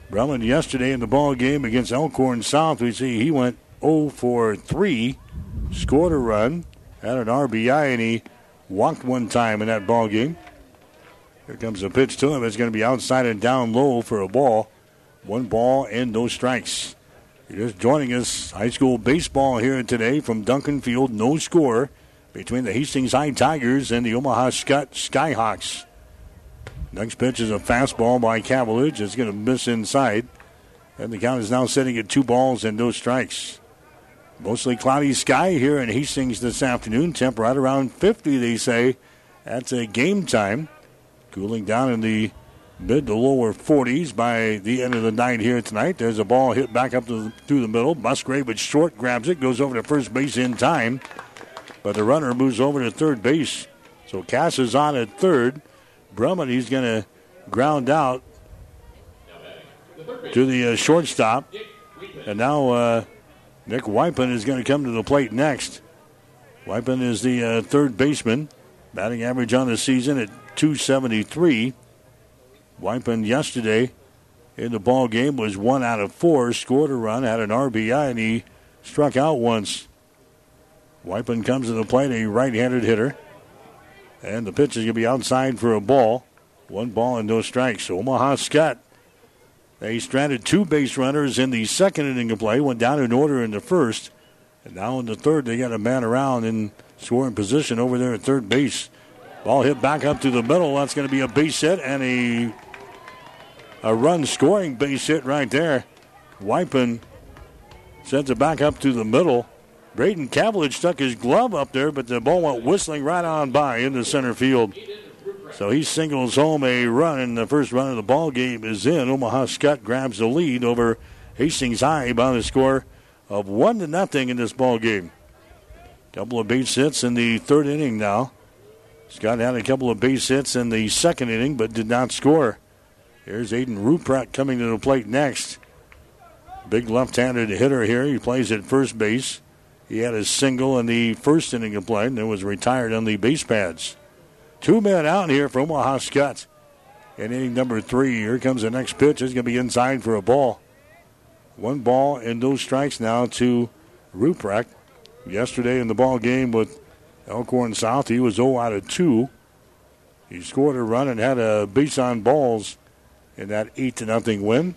Brumman yesterday in the ball game against Elkhorn South, we see he went 0 for 3, scored a run, had an RBI, and he walked one time in that ball game. Here comes a pitch to him. It's going to be outside and down low for a ball. One ball and no strikes. You're just joining us. High school baseball here today from Duncan Field. No score between the Hastings High Tigers and the Omaha Skutt Skyhawks. Next pitch is a fastball by Cavillage. It's going to miss inside. And the count is now sitting at two balls and no strikes. Mostly cloudy sky here in Hastings this afternoon. Temp right around 50, they say. That's a game time. Cooling down in the mid to lower 40s by the end of the night here tonight. There's a ball hit back up to the, through the middle. Musgrave with short grabs it, goes over to first base in time. But the runner moves over to third base. So Cass is on at third. Brumman, he's going to ground out to the uh, shortstop. And now uh, Nick Wypen is going to come to the plate next. Wypen is the uh, third baseman. Batting average on the season at 273. Wypen yesterday in the ball game was one out of four, scored a run, had an RBI, and he struck out once. Wypen comes to the plate, a right-handed hitter. And the pitch is going to be outside for a ball. One ball and no strikes. Omaha Skutt. They stranded two base runners in the second inning of play, went down in order in the first. And now in the third, they got a man around in scoring position over there at third base. Ball hit back up to the middle. That's going to be a base hit and a a run scoring base hit right there. Wypen sends it back up to the middle. Braden Cavillage stuck his glove up there, but the ball went whistling right on by into center field. So he singles home a run, and the first run of the ball game is in. Omaha Skutt grabs the lead over Hastings High by the score of one to nothing in this ball game. Couple of base hits in the third inning now. Skutt had a couple of base hits in the second inning, but did not score. Here's Aiden Ruprecht coming to the plate next. Big left-handed hitter here. He plays at first base. He had a single in the first inning of play and then was retired on the base pads. Two men out here for Omaha Skutt. In inning number three, here comes the next pitch. It's going to be inside for a ball. One ball and no strikes now to Ruprecht. Yesterday in the ball game with Elkhorn South, he was 0 out of 2. He scored a run and had a base on balls in that 8 to nothing win.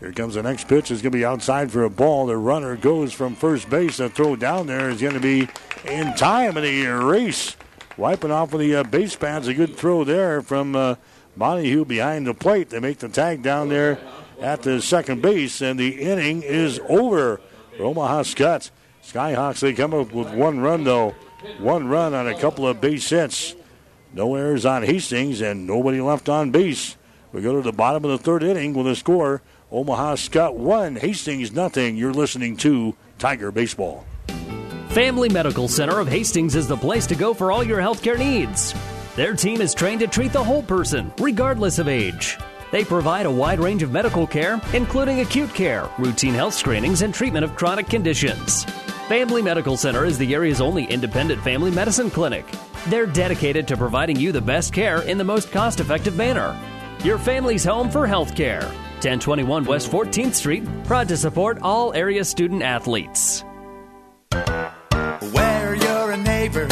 Here comes the next pitch. It's going to be outside for a ball. The runner goes from first base. The throw down there is going to be in time, and a race. Wiping off of the uh, base pads. A good throw there from uh, Montague behind the plate. They make the tag down there at the second base, and the inning is over. For Omaha Skutt. Skyhawks, they come up with one run, though. One run on a couple of base hits. No errors on Hastings, and nobody left on base. We go to the bottom of the third inning with a score Omaha Skutt 1, Hastings nothing. You're listening to Tiger Baseball. Family Medical Center of Hastings is the place to go for all your healthcare needs. Their team is trained to treat the whole person, regardless of age. They provide a wide range of medical care, including acute care, routine health screenings, and treatment of chronic conditions. Family Medical Center is the area's only independent family medicine clinic. They're dedicated to providing you the best care in the most cost effective manner. Your family's home for health care. 1021 West 14th Street, proud to support all area student athletes. Where you're a neighbor,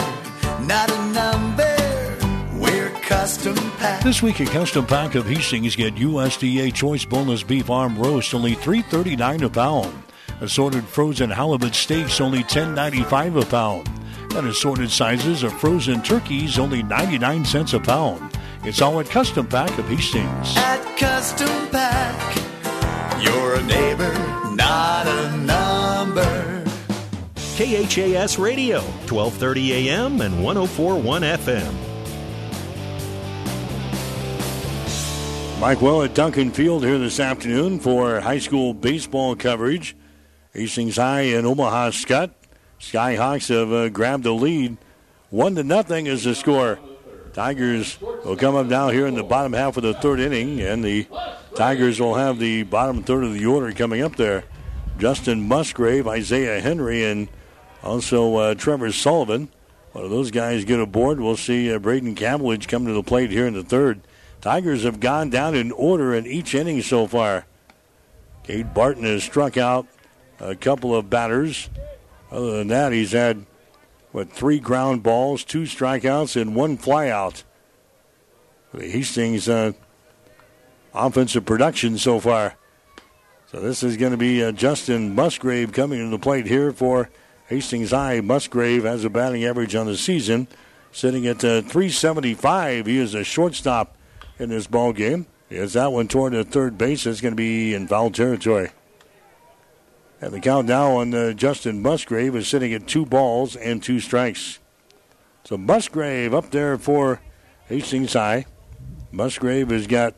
not a number. We're custom pack. This week, a custom pack of Hastings get USDA Choice Boneless Beef Arm Roast only $3.39 a pound. Assorted frozen halibut steaks only $10.95 a pound. And assorted sizes of frozen turkeys only 99 cents a pound. It's all at Custom Pack of Hastings. At Custom Pack, you're a neighbor, not a number. KHAS Radio, 1230 AM and 1041 FM. Mike Well at Duncan Field here this afternoon for high school baseball coverage. Hastings High and Omaha Skutt. Skyhawks have uh, grabbed the lead. One to nothing is the score. Tigers will come up now here in the bottom half of the third inning, and the Tigers will have the bottom third of the order coming up there. Justin Musgrave, Isaiah Henry, and also uh, Trevor Sullivan. One of those guys get aboard. We'll see uh, Braden Cavillage come to the plate here in the third. Tigers have gone down in order in each inning so far. Cade Barton has struck out a couple of batters. Other than that, he's had what three ground balls, two strikeouts, and one flyout. Hastings uh, offensive production so far. So this is going to be uh, Justin Musgrave coming to the plate here for Hastings High. Musgrave has a batting average on the season, sitting at uh, 375. He is a shortstop in this ball game. Has that one toward the third base. It's going to be in foul territory. And the count now on uh, Justin Musgrave is sitting at two balls and two strikes. So Musgrave up there for Hastings High. Musgrave has got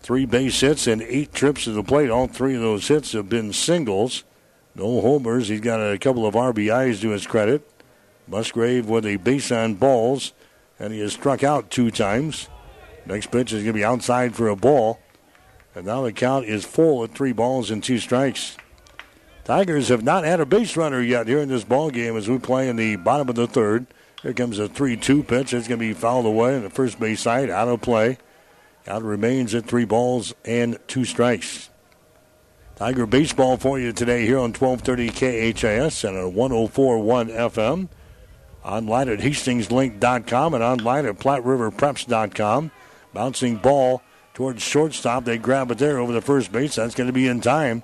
three base hits and eight trips to the plate. All three of those hits have been singles. No homers. He's got a couple of RBIs to his credit. Musgrave with a base on balls, and he has struck out two times. Next pitch is going to be outside for a ball. And now the count is full at three balls and two strikes. Tigers have not had a base runner yet here in this ball game as we play in the bottom of the third. Here comes a 3 2 pitch. It's going to be fouled away on the first base side, out of play. Out remains at three balls and two strikes. Tiger baseball for you today here on 1230 KHAS and on 1041 FM. Online at hastingslink.com and online at platteriverpreps.com. Bouncing ball towards shortstop. They grab it there over the first base. That's going to be in time.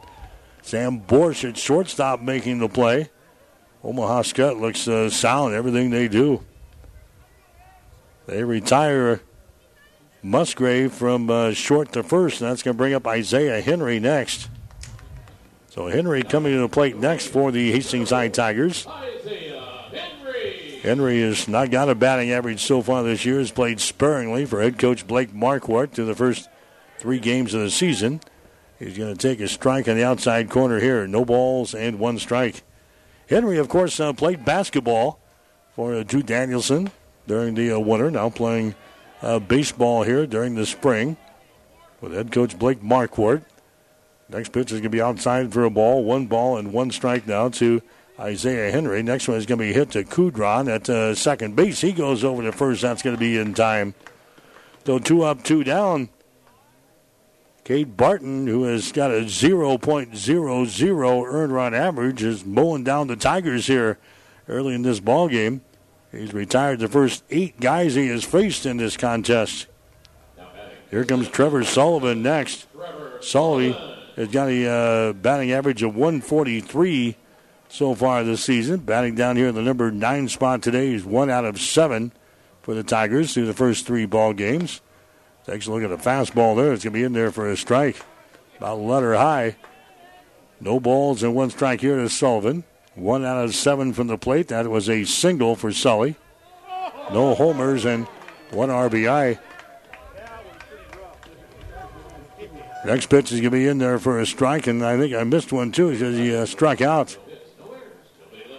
Sam Borsch at shortstop making the play. Omaha Skutt looks uh, sound, everything they do. They retire Musgrave from uh, short to first, and that's going to bring up Isaiah Henry next. So Henry coming to the plate next for the Hastings High Tigers. Henry has not got a batting average so far this year. Has played sparingly for head coach Blake Marquardt through the first three games of the season. He's going to take a strike on the outside corner here. No balls and one strike. Henry, of course, uh, played basketball for uh, Drew Danielson during the uh, winter. Now playing uh, baseball here during the spring with head coach Blake Marquardt. Next pitch is going to be outside for a ball. One ball and one strike now to Isaiah Henry. Next one is going to be hit to Kudron at uh, second base. He goes over to first. That's going to be in time. So two up, two down. Cade Barton, who has got a 0.00 earned run average, is mowing down the Tigers here early in this ball game. He's retired the first eight guys he has faced in this contest. Here comes Trevor Sullivan next. Sullivan has got a uh, batting average of 143 so far this season. Batting down here in the number nine spot today is one out of seven for the Tigers through the first three ball games. Takes a look at the fastball there. It's going to be in there for a strike. About letter high. No balls and one strike here to Sullivan. One out of seven from the plate. That was a single for Sully. No homers and one RBI. Next pitch is going to be in there for a strike, and I think I missed one too because he uh, struck out.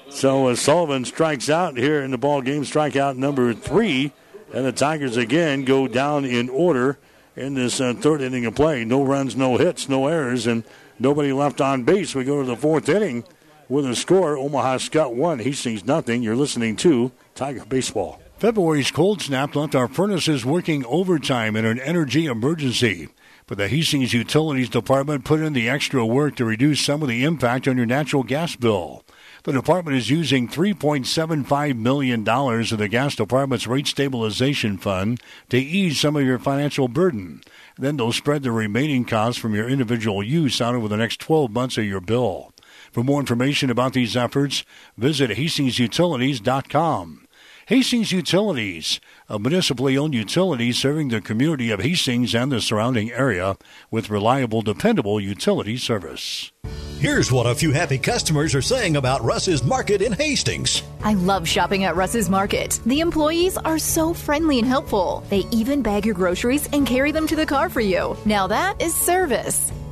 So uh, Sullivan strikes out here in the ball game, strikeout number three. And the Tigers again go down in order in this uh, third inning of play. No runs, no hits, no errors, and nobody left on base. We go to the fourth inning with a score. Omaha Skutt one, Hastings nothing. You're listening to Tiger Baseball. February's cold snap left our furnaces working overtime in an energy emergency. But the Hastings Utilities Department put in the extra work to reduce some of the impact on your natural gas bill. The department is using $3.75 million of the gas department's rate stabilization fund to ease some of your financial burden. Then they'll spread the remaining costs from your individual use out over the next 12 months of your bill. For more information about these efforts, visit HastingsUtilities.com. Hastings Utilities, a municipally owned utility serving the community of Hastings and the surrounding area with reliable, dependable utility service. Here's what a few happy customers are saying about Russ's Market in Hastings. I love shopping at Russ's Market. The employees are so friendly and helpful. They even bag your groceries and carry them to the car for you. Now that is service.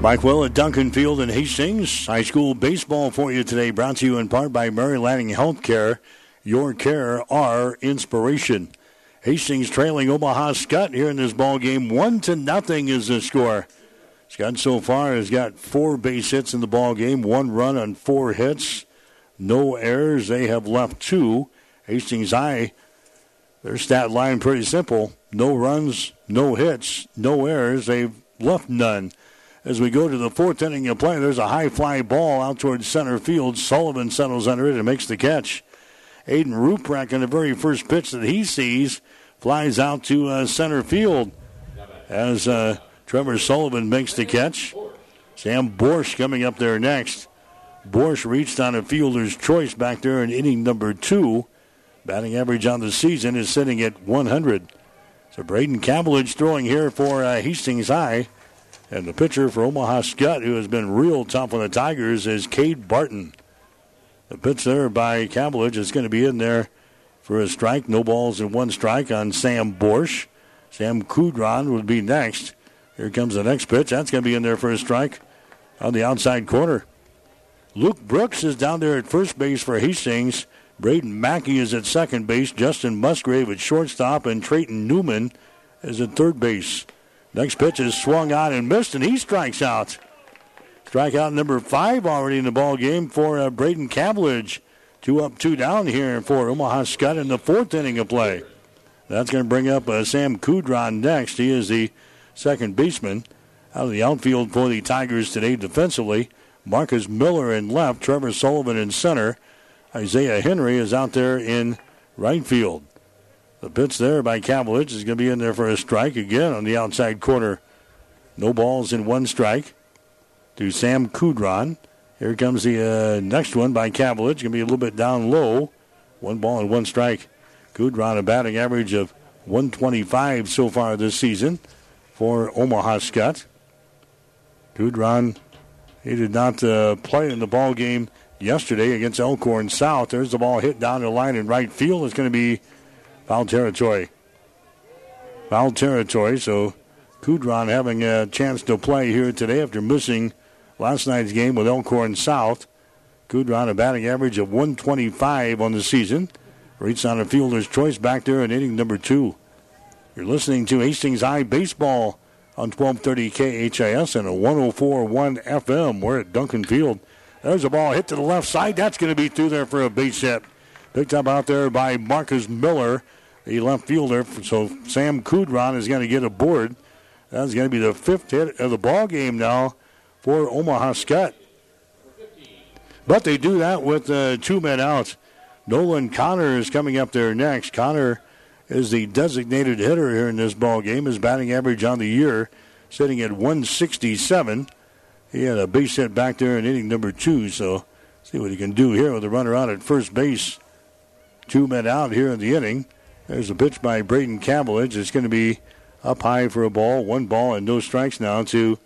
Mike Will at Duncan Field in Hastings. High school baseball for you today, brought to you in part by Mary Lanning Healthcare. Your care, our inspiration. Hastings trailing Omaha Skutt here in this ball game. One to nothing is the score. Skutt so far has got four base hits in the ball game, one run on four hits, no errors. They have left two. Hastings High, their stat line pretty simple: no runs, no hits, no errors. They've left none. As we go to the fourth inning of play, there's a high fly ball out towards center field. Sullivan settles under it and makes the catch. Aiden Ruprecht on the very first pitch that he sees flies out to uh, center field as uh, Trevor Sullivan makes the catch. Sam Borsch coming up there next. Borsch reached on a fielder's choice back there in inning number two. Batting average on the season is sitting at 100. So Braden Cavillage throwing here for uh, Hastings High. And the pitcher for Omaha Skutt, who has been real tough on the Tigers, is Cade Barton. The pitch there by Cavillage is going to be in there for a strike. No balls and one strike on Sam Borsch. Sam Kudron would be next. Here comes the next pitch. That's going to be in there for a strike on the outside corner. Luke Brooks is down there at first base for Hastings. Braden Mackey is at second base. Justin Musgrave at shortstop. And Trayton Newman is at third base. Next pitch is swung on and missed, and he strikes out. Strikeout number five already in the ball game for uh, Braden Cavillage. Two up, two down here for Omaha Skutt in the fourth inning of play. That's going to bring up uh, Sam Kudron next. He is the second baseman out of the outfield for the Tigers today defensively. Marcus Miller in left, Trevor Sullivan in center. Isaiah Henry is out there in right field. The pitch there by Cavillage is going to be in there for a strike again on the outside corner. No balls in one strike to Sam Kudron. Here comes the uh, next one by Cavillage. Going to be a little bit down low. One ball and one strike. Kudron a batting average of 125 so far this season for Omaha Skutt. Kudron, he did not uh, play in the ball game yesterday against Elkhorn South. There's the ball hit down the line in right field. It's going to be foul territory. Foul territory, so Kudron having a chance to play here today after missing last night's game with Elkhorn South. Kudron a batting average of 125 on the season. Reached on a fielder's choice back there in inning number two. You're listening to Hastings High Baseball on 1230 KHAS and a 1041 FM. We're at Duncan Field. There's a ball hit to the left side. That's going to be through there for a base hit. Picked up out there by Marcus Miller, the left fielder. So Sam Kudron is going to get aboard. That's going to be the fifth hit of the ball game now for Omaha Skutt. But they do that with uh, two men out. Nolan Connor is coming up there next. Connor is the designated hitter here in this ball game. His batting average on the year sitting at 167. He had a base hit back there in inning number two, so see what he can do here with a runner out at first base. Two men out here in the inning. There's a pitch by Braden Cavillage. It's going to be up high for a ball. One ball and no strikes now to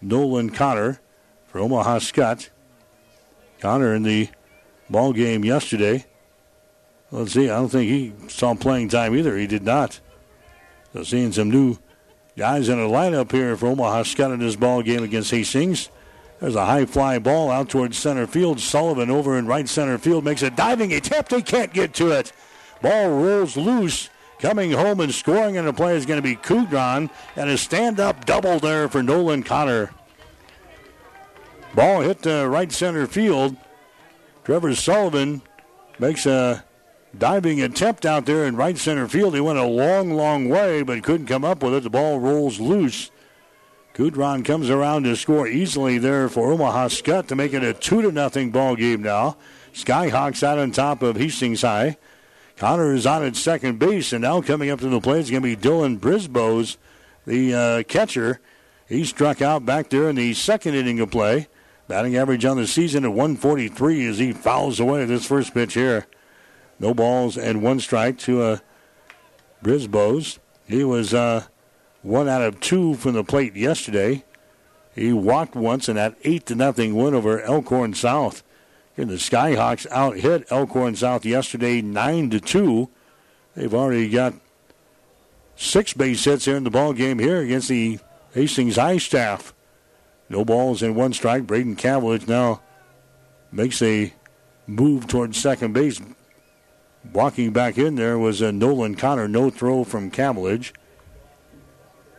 Nolan Connor for Omaha Skutt. Connor in the ball game yesterday. Let's see, I don't think he saw playing time either. He did not. So seeing some new guys in the lineup here for Omaha Skutt in this ball game against Hastings. There's a high fly ball out towards center field. Sullivan over in right center field makes a diving attempt. He can't get to it. Ball rolls loose. Coming home and scoring in the play is going to be Kudron, and a stand up double there for Nolan Connor. Ball hit the right center field. Trevor Sullivan makes a diving attempt out there in right center field. He went a long, long way, but couldn't come up with it. The ball rolls loose. Kudron comes around to score easily there for Omaha Skutt to make it a two to nothing ball game now. Skyhawks out on top of Hastings High. Connor is on at second base, and now coming up to the plate is going to be Dylan Brisbois, the uh, catcher. He struck out back there in the second inning of play. Batting average on the season at 143 as he fouls away this first pitch here. No balls and one strike to uh, Brisbois. He was uh, one out of two from the plate yesterday. He walked once in that eight to nothing win over Elkhorn South. And the Skyhawks out hit Elkhorn South yesterday nine to two. They've already got six base hits here in the ball game here against the Hastings High staff. No balls and one strike. Braden Cavillage now makes a move towards second base. Walking back in there was a Nolan Connor. No throw from Cavillage.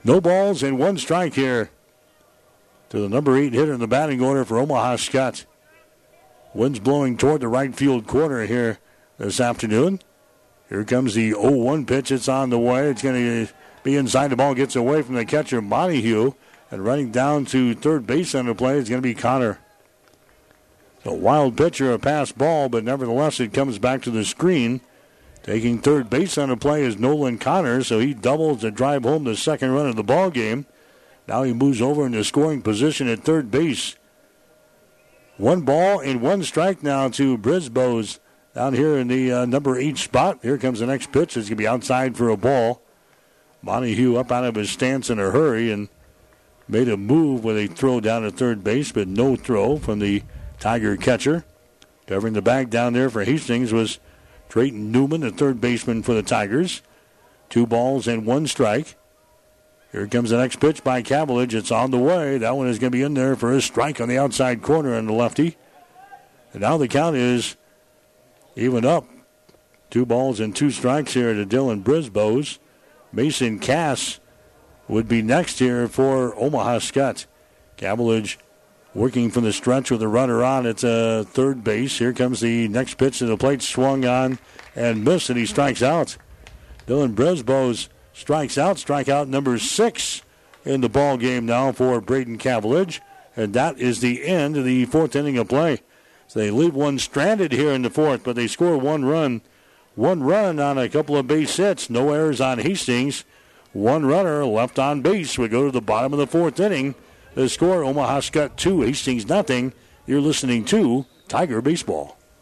No balls and one strike here to the number eight hitter in the batting order for Omaha Skutt. Wind's blowing toward the right field corner here this afternoon. Here comes the 0-1 pitch. It's on the way. It's going to be inside. The ball gets away from the catcher, Montague. And running down to third base on the play is going to be Connor. A wild pitcher, a pass ball, but nevertheless it comes back to the screen. Taking third base on the play is Nolan Connor, so he doubles to drive home the second run of the ball game. Now he moves over into scoring position at third base. One ball and one strike now to Brisbois down here in the uh, number eight spot. Here comes the next pitch. It's going to be outside for a ball. Montague up out of his stance in a hurry and made a move with a throw down to third base, but no throw from the Tiger catcher. Covering the bag down there for Hastings was Trayton Newman, the third baseman for the Tigers. Two balls and one strike. Here comes the next pitch by Cavillage. It's on the way. That one is going to be in there for a strike on the outside corner on the lefty. And now the count is even up. Two balls and two strikes here to Dylan Brisbois. Mason Cass would be next here for Omaha Skutt. Cavillage working from the stretch with a runner on at uh, third base. Here comes the next pitch to the plate, swung on and missed, and he strikes out. Dylan Brisbois strikes out, strikeout number six in the ball game now for Braden Cavillage. And that is the end of the fourth inning of play. So they leave one stranded here in the fourth, but they score one run. One run on a couple of base hits. No errors on Hastings. One runner left on base. We go to the bottom of the fourth inning. The score Omaha Skutt 2, Hastings nothing. You're listening to Tiger Baseball.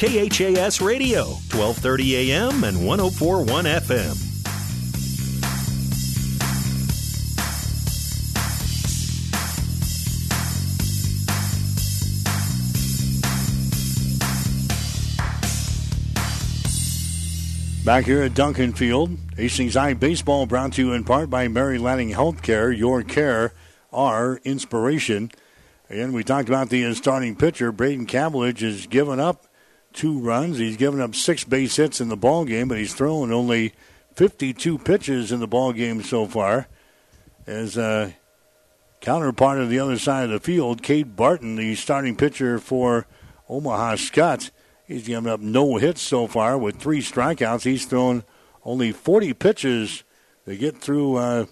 KHAS Radio, 1230 AM and 1041 FM. Back here at Duncan Field, Hastings High Baseball brought to you in part by Mary Lanning Healthcare. Your care, our inspiration. Again, we talked about the starting pitcher. Braden Cavillage has given up two runs. He's given up six base hits in the ball game, but he's thrown only 52 pitches in the ball game so far. As a counterpart of the other side of the field, Cade Barton, the starting pitcher for Omaha Skutt, he's given up no hits so far with three strikeouts. He's thrown only 40 pitches to get through uh,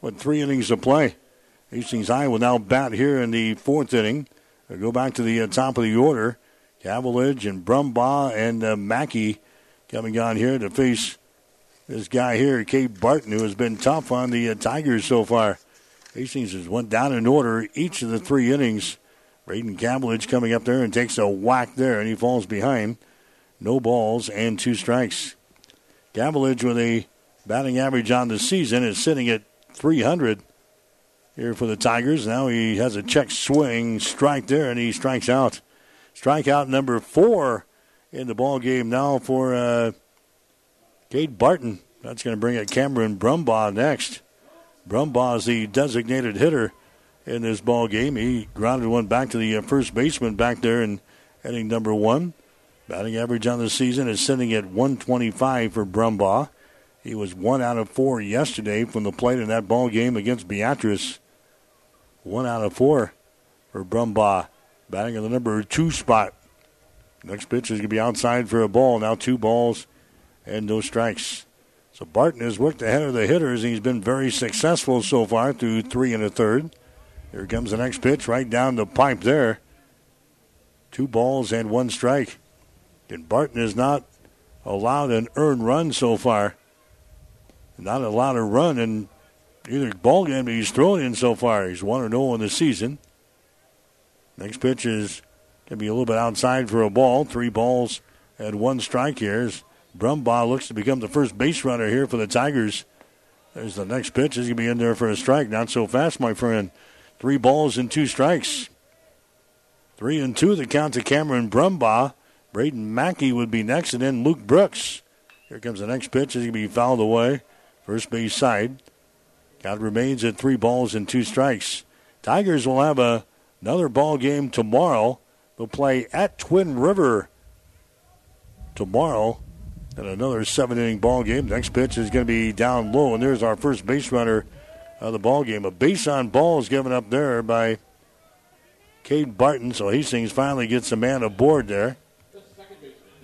what three innings of play. Hastings High will now bat here in the fourth inning. They'll go back to the uh, top of the order. Cavillage and Brumbaugh and uh, Mackey coming on here to face this guy here, Cade Barton, who has been tough on the uh, Tigers so far. Hastings has went down in order each of the three innings. Braden Cavillage coming up there and takes a whack there, and he falls behind. No balls and two strikes. Cavillage with a batting average on the season is sitting at 300 here for the Tigers. Now he has a check swing strike there, and he strikes out. Strikeout number four in the ball game now for uh, Barton. That's going to bring it Cameron Brumbaugh next. Brumbaugh is the designated hitter in this ball game. He grounded one back to the uh, first baseman back there in inning number one. Batting average on the season is sitting at 125 for Brumbaugh. He was one out of four yesterday from the plate in that ball game against Beatrice. One out of four for Brumbaugh, batting in the number two spot. Next pitch is going to be outside for a ball. Now two balls and no strikes. So Barton has worked ahead of the hitters. He's been very successful so far through three and a third. Here comes the next pitch right down the pipe there. Two balls and one strike. And Barton has not allowed an earned run so far. Not allowed a run in either ball game he's thrown in so far. He's 1 0 in the season. Next pitch is going to be a little bit outside for a ball. Three balls and one strike here. As Brumbaugh looks to become the first base runner here for the Tigers. There's the next pitch. He's going to be in there for a strike. Not so fast, my friend. Three balls and two strikes. Three and two the count to Cameron Brumbaugh. Braden Mackey would be next, and then Luke Brooks. Here comes the next pitch. He's going to be fouled away. First base side. Count remains at three balls and two strikes. Tigers will have a, another ball game tomorrow. They'll play at Twin River tomorrow and another seven inning ball game. Next pitch is going to be down low, and there's our first base runner of the ball game. A base on ball is given up there by Cade Barton, so Hastings finally gets a man aboard there.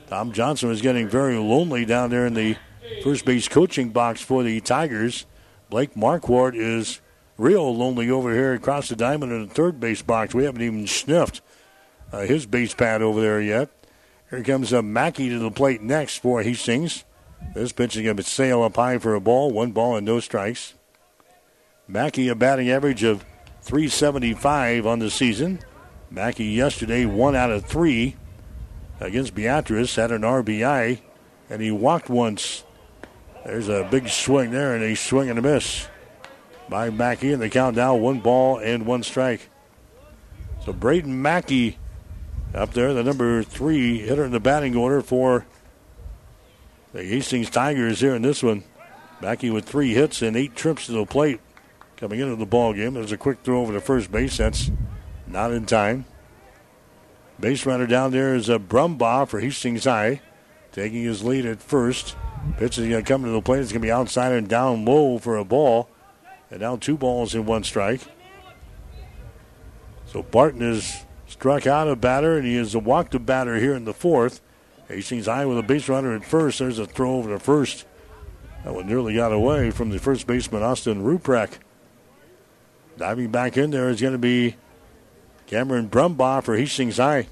Tom Johnson was getting very lonely down there in the first base coaching box for the Tigers. Blake Marquardt is real lonely over here across the diamond in the third base box. We haven't even sniffed uh, his base pad over there yet. Here comes uh, Mackey to the plate next for Hastings. This pitch is to sail up high for a ball. One ball and no strikes. Mackey a batting average of 375 on the season. Mackey yesterday one out of three against Beatrice had an RBI, and he walked once. There's a big swing there, and a swing and a miss by Mackey, and the count now one ball and one strike. So Braden Mackey up there, the number three hitter in the batting order for the Hastings Tigers here in this one. Mackey with three hits and eight trips to the plate coming into the ball game. There's a quick throw over to first base. That's not in time. Base runner down there is a Brumbaugh for Hastings High, taking his lead at first. Pitch is going to uh, come to the plate. It's going to be outside and down low for a ball. And now two balls in one strike. So Barton is struck out a batter, and he has walked a batter here in the fourth. Hastings High with a base runner at first. There's a throw over to first. That one nearly got away from the first baseman, Austin Ruprecht. Diving back in there is going to be Cameron Brumbaugh for Hastings High.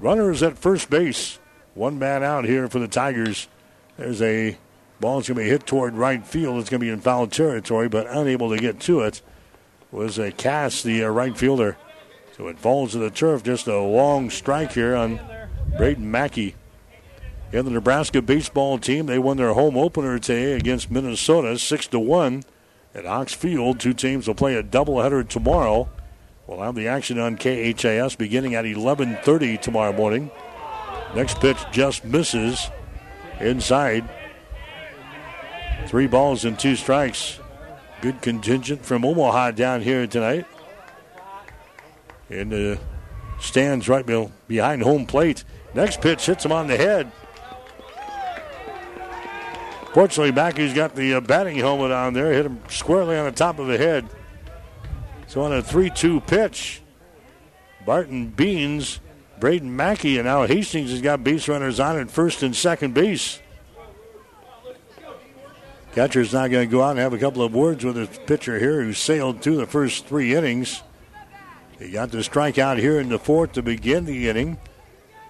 Runners at first base. One man out here for the Tigers. There's a ball that's going to be hit toward right field. It's going to be in foul territory, but unable to get to it was a cast, the uh, right fielder. So it falls to the turf. Just a long strike here on Braden Mackey. In the Nebraska baseball team, they won their home opener today against Minnesota, six to one at Hawks Field. Two teams will play a doubleheader tomorrow. We'll have the action on KHAS beginning at 11:30 tomorrow morning. Next pitch just misses inside. Three balls and two strikes. Good contingent from Omaha down here tonight. In the stands right behind home plate. Next pitch hits him on the head. Fortunately, Mackey's got the uh, batting helmet on there, hit him squarely on the top of the head. So on a 3 2 pitch, Barton Beans, Braden Mackey, and now Hastings has got base runners on at first and second base. Catcher's not going to go out and have a couple of words with his pitcher here who sailed through the first three innings. He got the strikeout here in the fourth to begin the inning.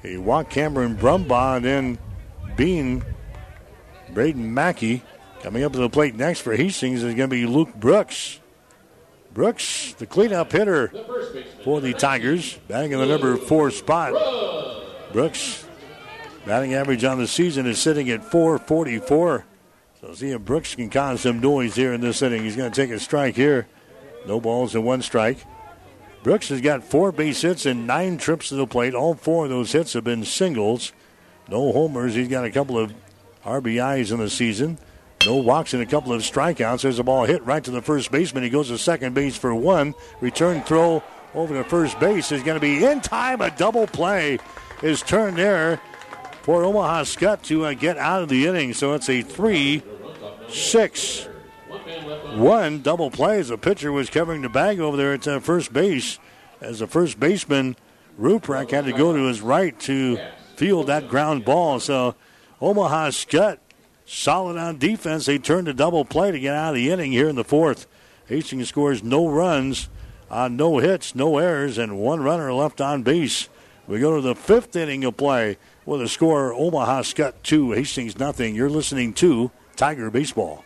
He walked Cameron Brumbaugh and then Bean Braden Mackey. Coming up to the plate next for Hastings is going to be Luke Brooks. Brooks, the cleanup hitter for the Tigers, batting in the number four spot. Brooks, batting average on the season is sitting at 444. So see if Brooks can cause some noise here in this inning. He's going to take a strike here. No balls and one strike. Brooks has got four base hits and nine trips to the plate. All four of those hits have been singles. No homers. He's got a couple of RBIs in the season. No walks and a couple of strikeouts. There's a ball hit right to the first baseman. He goes to second base for one. Return throw over to first base is going to be in time. A double play is turned there for Omaha Skutt to uh, get out of the inning. So it's a 3 6 1 double play as the pitcher was covering the bag over there at uh, first base. As the first baseman, Ruprecht had to go to his right to field that ground ball. So Omaha Skutt solid on defense. They turned a double play to get out of the inning here in the fourth. Hastings scores no runs on no hits, no errors, and one runner left on base. We go to the fifth inning of play with a score Omaha Skutt 2, Hastings nothing. You're listening to Tiger Baseball.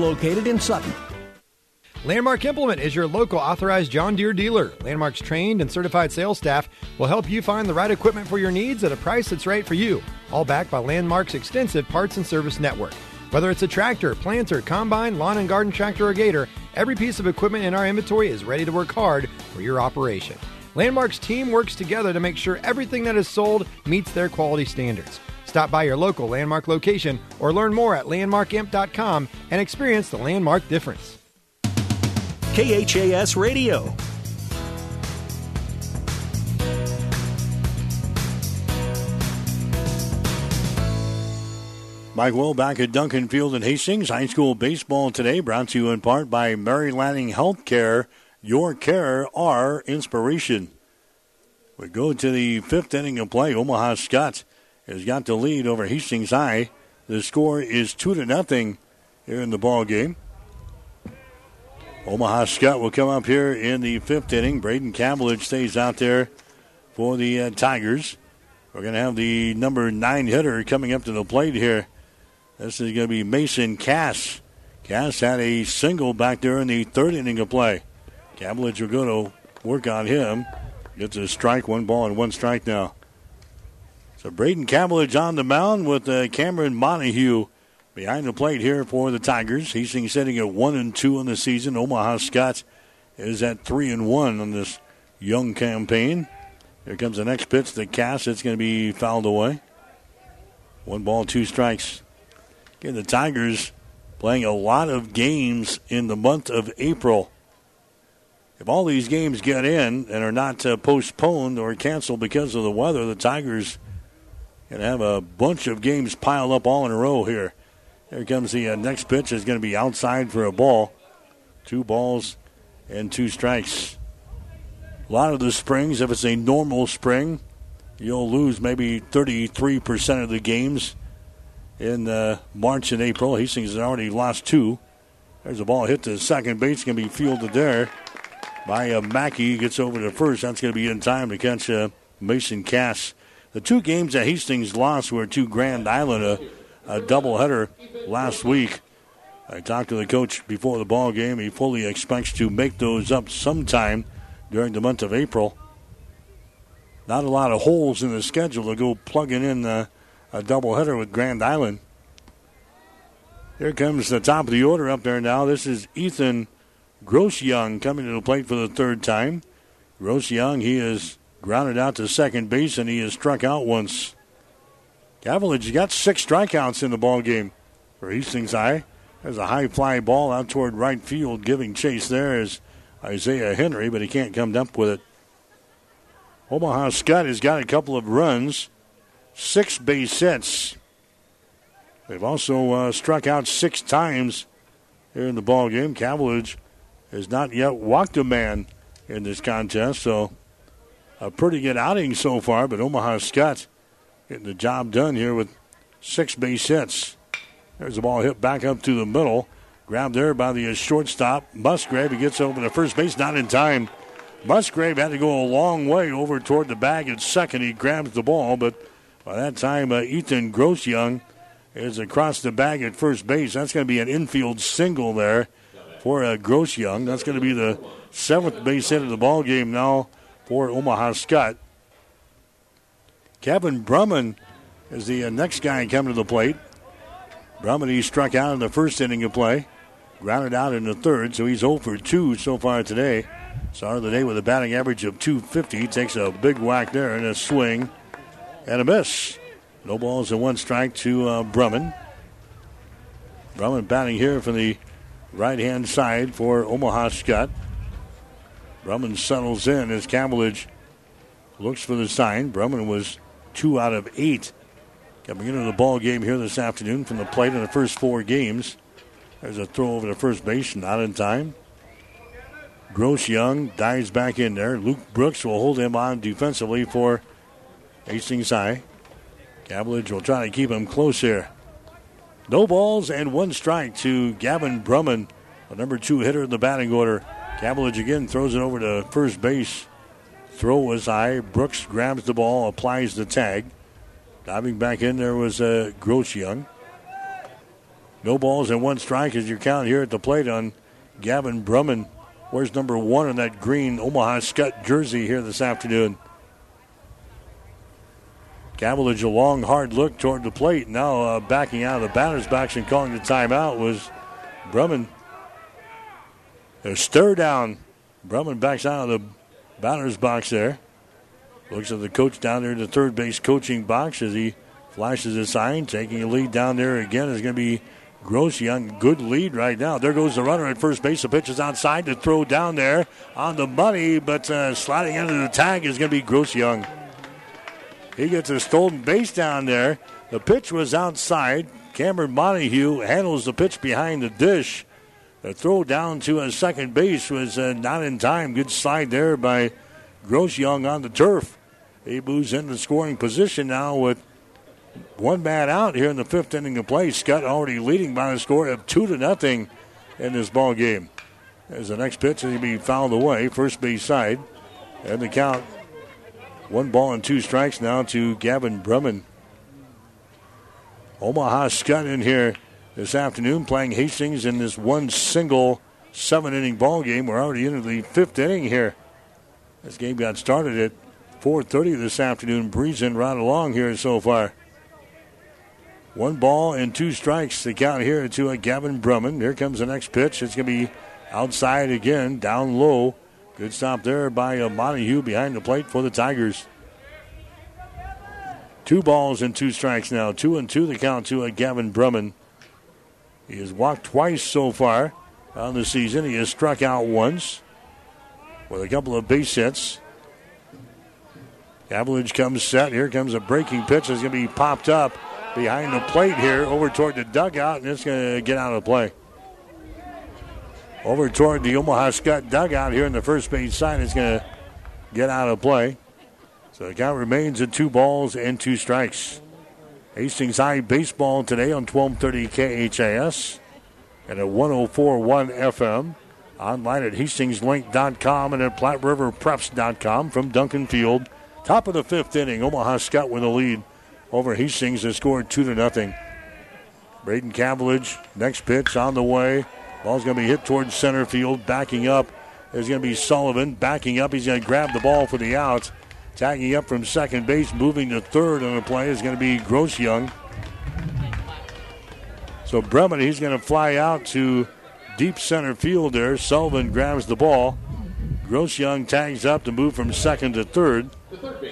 located in Sutton. Landmark Implement is your local authorized John Deere dealer. Landmark's trained and certified sales staff will help you find the right equipment for your needs at a price that's right for you, all backed by Landmark's extensive parts and service network. Whether it's a tractor, planter, combine, lawn and garden tractor, or gator, every piece of equipment in our inventory is ready to work hard for your operation. Landmark's team works together to make sure everything that is sold meets their quality standards. Stop by your local Landmark location or learn more at landmarkimp.com and experience the Landmark difference. KHAS Radio. Mike Will back at Duncan Field in Hastings. High school baseball today brought to you in part by Mary Lanning Healthcare. Your care, our inspiration. We go to the fifth inning of play. Omaha Skutt has got the lead over Hastings High. The score is two to nothing here in the ball game. Omaha Skutt will come up here in the fifth inning. Braden Cavillage stays out there for the uh, Tigers. We're going to have the number nine hitter coming up to the plate here. This is going to be Mason Cass. Cass had a single back there in the third inning of play. Cavillage will go to work on him. Gets a strike, one ball and one strike now. So Braden Cavillage on the mound with uh, Cameron Montague behind the plate here for the Tigers. He's sitting at one and two in the season. Omaha Skutt is at three and one on this young campaign. Here comes the next pitch. The cast. It's going to be fouled away. One ball, two strikes. Again, the Tigers playing a lot of games in the month of April. If all these games get in and are not uh, postponed or canceled because of the weather, the Tigers to have a bunch of games piled up all in a row here. Here comes the uh, next pitch. Is going to be outside for a ball. Two balls and two strikes. A lot of the springs, if it's a normal spring, you'll lose maybe 33% of the games in uh, March and April. Hastings has already lost two. There's a ball hit to second base, going to be fielded there by uh, Mackey. Gets over to first. That's going to be in time to catch uh, Mason Cass. The two games that Hastings lost were to Grand Island, a, a doubleheader last week. I talked to the coach before the ball game. He fully expects to make those up sometime during the month of April. Not a lot of holes in the schedule to go plugging in a, a doubleheader with Grand Island. Here comes the top of the order up there now. This is Ethan Gross Young coming to the plate for the third time. Gross Young, he is grounded out to second base and he is struck out once. Cavaliers got six strikeouts in the ball game for Hastings High. There's a high fly ball out toward right field, giving chase there is Isaiah Henry, but he can't come up with it. Omaha Skutt has got a couple of runs, six base hits. They've also uh, struck out six times here in the ball game. Cavaliers has not yet walked a man in this contest, so a pretty good outing so far. But Omaha Skutt getting the job done here with six base hits. There's the ball hit back up to the middle. Grabbed there by the shortstop, Musgrave. He gets over to first base, not in time. Musgrave had to go a long way over toward the bag at second. He grabs the ball, but by that time, uh, Ethan Grossyoung is across the bag at first base. That's going to be an infield single there for uh, Grossyoung. That's going to be the seventh base hit of the ball game now for Omaha Skutt. Kevin Brumman is the uh, next guy coming to the plate. Brumman, he struck out in the first inning of play, grounded out in the third, so he's 0 for 2 so far today. Started the day with a batting average of 250. Takes a big whack there and a swing and a miss. No balls and one strike to uh, Brumman. Brumman batting here from the right hand side for Omaha Skutt. Brumman settles in as Cavillage looks for the sign. Brumman was two out of eight coming into the ball game here this afternoon from the plate in the first four games. There's a throw over to first base, not in time. Gross Young dives back in there. Luke Brooks will hold him on defensively for Hastings High. Cavillage will try to keep him close here. No balls and one strike to Gavin Brumman, the number two hitter in the batting order. Cavillage again throws it over to first base. Throw was high. Brooks grabs the ball, applies the tag. Diving back in there was uh, Grossyoung. No balls and one strike as you count here at the plate on Gavin Brumman. Where's number one in that green Omaha Skutt jersey here this afternoon? Cavillage a long, hard look toward the plate. Now uh, backing out of the batter's box and calling the timeout was Brumman. A stir down. Brumman backs out of the batter's box there. Looks at the coach down there in the third base coaching box as he flashes a sign. Taking a lead down there again is going to be Gross Young. Good lead right now. There goes the runner at first base. The pitch is outside to throw down there on the money, but uh, sliding into the tag is going to be Gross Young. He gets a stolen base down there. The pitch was outside. Cameron Montague handles the pitch behind the dish. The throw down to a second base was uh, not in time. Good slide there by Grossyoung on the turf. He in the scoring position now with one bat out here in the fifth inning of play. Skutt already leading by a score of two to nothing in this ball game. As the next pitch is to be fouled away, first base side, and the count one ball and two strikes now to Gavin Brumman. Omaha Skutt in here this afternoon playing Hastings in this one single seven inning ball game. We're already into the fifth inning here. This game got started at 4:30 this afternoon, breezing right along here so far. One ball and two strikes to count here to a Gavin Brumman. Here comes the next pitch. It's going to be outside again, down low. Good stop there by Montague behind the plate for the Tigers. Two balls and two strikes now. Two and two the count to a Gavin Brumman. He has walked twice so far on the season. He has struck out once with a couple of base hits. Cavillage comes set. Here comes a breaking pitch. It's going to be popped up behind the plate here over toward the dugout, and it's going to get out of play. Over toward the Omaha Skutt dugout here in the first base side. It's going to get out of play. So the count remains at two balls and two strikes. Hastings High baseball today on 1230 KHAS and at 1041 FM. Online at hastingslink.com and at PlatteRiverPreps.com from Duncan Field. Top of the fifth inning, Omaha Skutt with a lead over Hastings has scored two to nothing. Braden Cavillage, next pitch on the way. Ball's going to be hit towards center field. Backing up is going to be Sullivan. Backing up, he's going to grab the ball for the out. Tagging up from second base, moving to third on the play is going to be Gross Young. So Bremen, he's going to fly out to deep center field there. Sullivan grabs the ball. Gross Young tags up to move from second to third.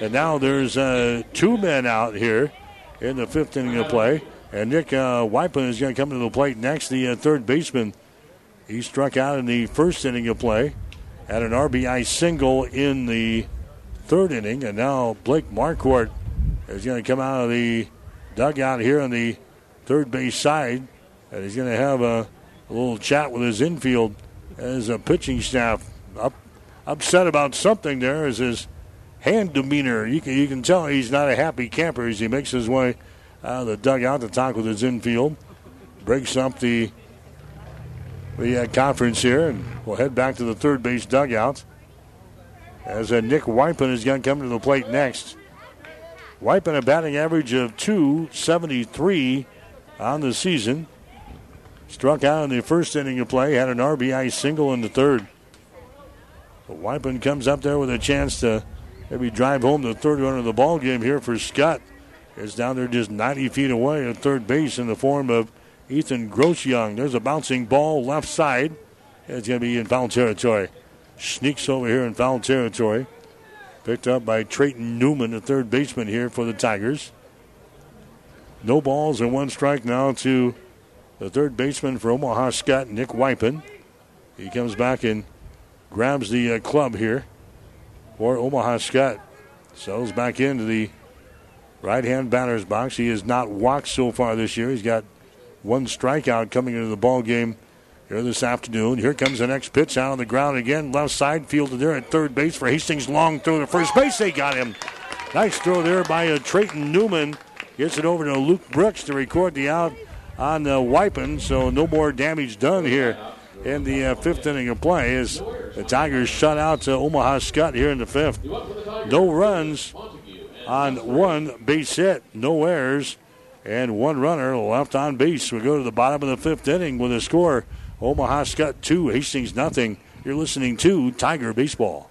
And now there's uh, two men out here in the fifth inning of play. And Nick uh, is going to come to the plate next, the uh, third baseman. He struck out in the first inning of play, had an RBI single in the third inning, and now Blake Marquardt is going to come out of the dugout here on the third base side, and he's going to have a, a little chat with his infield as a pitching staff up, upset about something there is his hand demeanor. You can, you can tell he's not a happy camper as he makes his way out of the dugout to talk with his infield. Breaks up the the uh, conference here, and we'll head back to the third base dugout as uh, Nick Wypen is going to come to the plate next. Wypen a batting average of 273 on the season. Struck out in the first inning of play, had an RBI single in the third. But Wypen comes up there with a chance to maybe drive home the third run of the ball game here for Skutt. Is down there just 90 feet away at third base in the form of Ethan Grossjung. There's a bouncing ball left side. It's going to be in foul territory. Sneaks over here in foul territory. Picked up by Trayton Newman, the third baseman here for the Tigers. No balls and one strike now to the third baseman for Omaha Skutt, Nick Wypen. He comes back and grabs the uh, club here for Omaha Skutt. Sells back into the right hand batter's box. He has not walked so far this year. He's got one strikeout coming into the ball game here this afternoon. Here comes the next pitch out on the ground again. Left side fielded there at third base for Hastings. Long throw to first base. They got him. Nice throw there by uh, Trayton Newman. Gets it over to Luke Brooks to record the out on the Wypen. So no more damage done here in the uh, fifth inning of play as the Tigers shut out to Omaha Skutt here in the fifth. No runs on one base hit, no errors, and one runner left on base. We go to the bottom of the fifth inning with a score Omaha Skutt 2, Hastings nothing. You're listening to Tiger Baseball.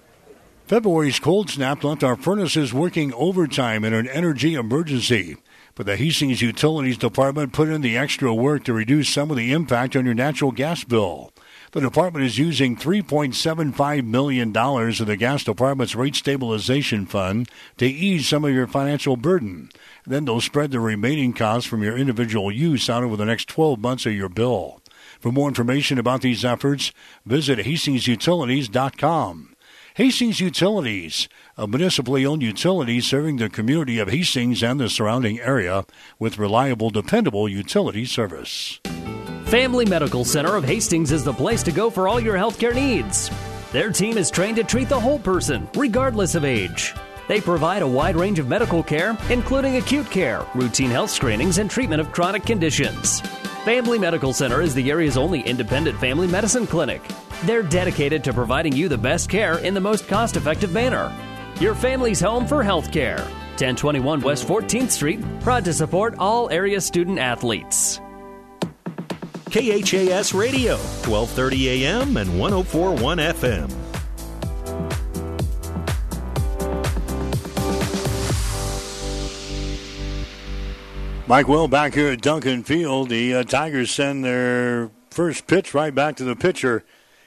February's cold snap left our furnaces working overtime in an energy emergency. But the Hastings Utilities Department put in the extra work to reduce some of the impact on your natural gas bill. The department is using $3.75 million of the gas department's rate stabilization fund to ease some of your financial burden. Then they'll spread the remaining costs from your individual use out over the next 12 months of your bill. For more information about these efforts, visit HastingsUtilities.com. Hastings Utilities, a municipally owned utility serving the community of Hastings and the surrounding area with reliable, dependable utility service. Family Medical Center of Hastings is the place to go for all your healthcare needs. Their team is trained to treat the whole person, regardless of age. They provide a wide range of medical care, including acute care, routine health screenings, and treatment of chronic conditions. Family Medical Center is the area's only independent family medicine clinic. They're dedicated to providing you the best care in the most cost effective manner. Your family's home for health care. 1021 West 14th Street, proud to support all area student athletes. KHAS Radio, 1230 AM and 1041 FM. Mike Will back here at Duncan Field. The uh, Tigers send their first pitch right back to the pitcher,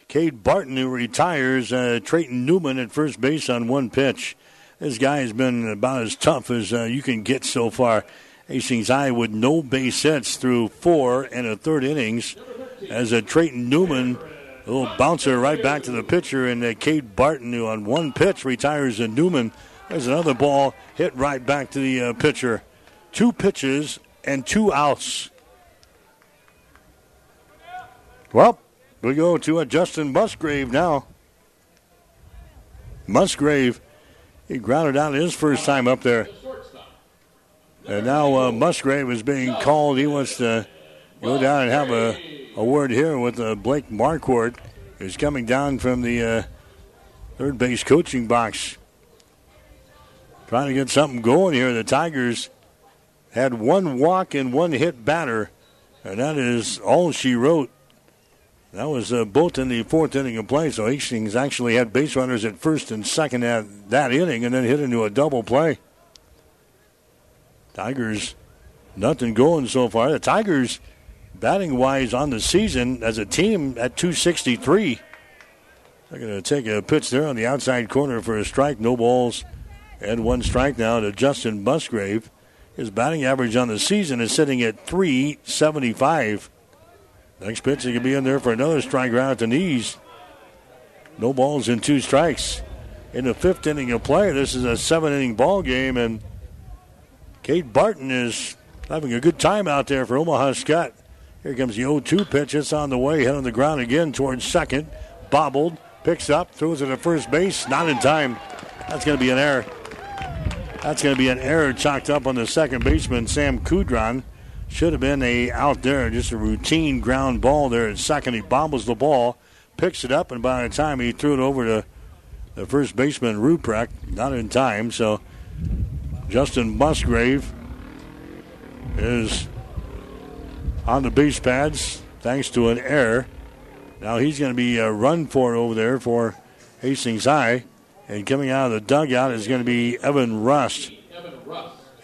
Cade Barton, who retires. Uh, Trayton Newman at first base on one pitch. This guy has been about as tough as uh, you can get so far. Hastings High with no base hits through four and a third innings. As a Trayton Newman, a little bouncer right back to the pitcher, and uh, Cade Barton, who on one pitch retires a Newman. There's another ball hit right back to the uh, pitcher two pitches and two outs. Well, we go to a Justin Musgrave now. Musgrave, he grounded out his first time up there. And now uh, Musgrave is being called. He wants to go down and have a, a word here with uh, Blake Marquardt, who's coming down from the uh, third base coaching box. Trying to get something going here. The Tigers had one walk and one hit batter And that is all she wrote. That was uh, both in the fourth inning of play. So Hastings actually had base runners at first and second at that inning and then hit into a double play. Tigers, nothing going so far. The Tigers, batting wise on the season as a team at 263. They're going to take a pitch there on the outside corner for a strike. No balls and one strike now to Justin Musgrave. His batting average on the season is sitting at 375. Next pitch, he could be in there for another strike right at the knees. No balls and two strikes. In the fifth inning of play, this is a seven inning ball game, and Cade Barton is having a good time out there for Omaha Skutt. Here comes the 0 2 pitch. It's on the way, hit on the ground again towards second. Bobbled, picks up, throws it at first base. Not in time. That's going to be an error. That's going to be an error chalked up on the second baseman, Sam Kudron. Should have been a out there, just a routine ground ball there at second. He bobbles the ball, picks it up, and by the time he threw it over to the first baseman, Ruprecht, not in time. So Justin Musgrave is on the base pads thanks to an error. Now he's going to be a run for over there for Hastings High. And coming out of the dugout is going to be Evan Rust.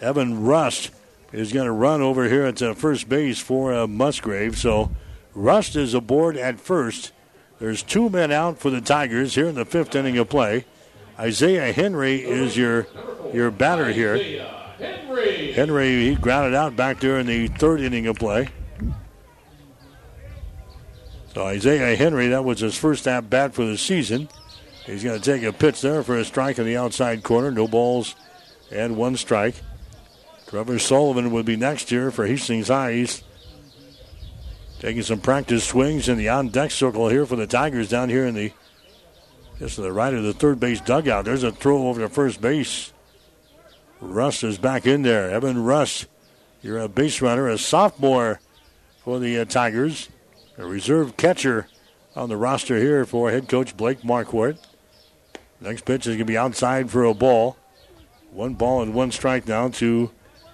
Evan Rust is going to run over here at uh, first base for uh, Musgrave. So Rust is aboard at first. There's two men out for the Tigers here in the fifth inning of play. Isaiah Henry is your your batter here. Henry, he grounded out back there in the third inning of play. So Isaiah Henry, that was his first at bat for the season. He's going to take a pitch there for a strike in the outside corner. No balls and one strike. Trevor Sullivan would be next here for Hastings High. He's taking some practice swings in the on deck circle here for the Tigers down here in the just to the right of the third base dugout. There's a throw over to first base. Rust is back in there. Evan Rust, you're a base runner, a sophomore for the uh, Tigers, a reserve catcher on the roster here for head coach Blake Marquardt. Next pitch is going to be outside for a ball. One ball and one strike now to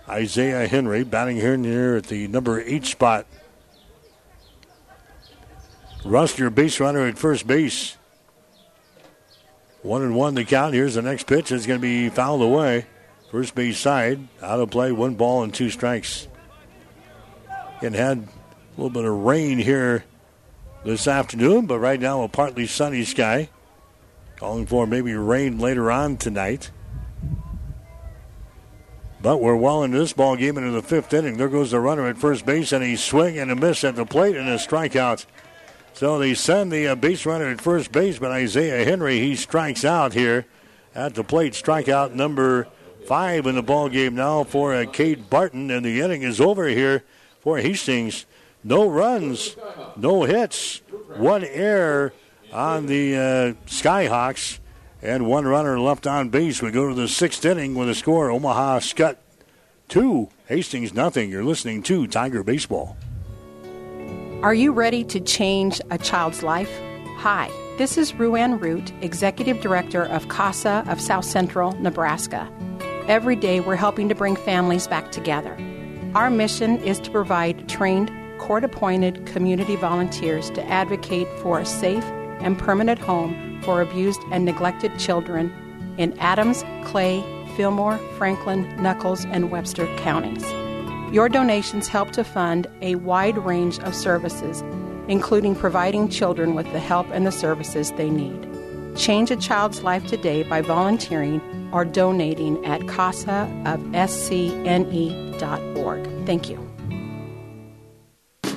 Isaiah Henry, batting here near at the number eight spot. Rust, your base runner at first base. One and one the count. Here's the next pitch. It's going to be fouled away. First base side, out of play, one ball and two strikes. And had a little bit of rain here this afternoon, but right now a partly sunny sky. Calling for maybe rain later on tonight. But we're well into this ball game into the fifth inning. There goes the runner at first base, and he swing and a miss at the plate and a strikeout. So they send the uh, base runner at first base, but Isaiah Henry he strikes out here at the plate. Strikeout number five in the ball game now for uh, Cade Barton, and the inning is over here for Hastings. No runs, no hits, one error on the uh, Skyhawks, and one runner left on base. We go to the sixth inning with a score: Omaha Skutt two, Hastings nothing. You're listening to Tiger Baseball. Are you ready to change a child's life? Hi, this is Ruan Root, Executive Director of CASA of South Central, Nebraska. Every day we're helping to bring families back together. Our mission is to provide trained, court appointed community volunteers to advocate for a safe and permanent home for abused and neglected children in Adams, Clay, Fillmore, Franklin, Nuckolls, and Webster counties. Your donations help to fund a wide range of services, including providing children with the help and the services they need. Change a child's life today by volunteering or donating at casaofscne.org. Thank you.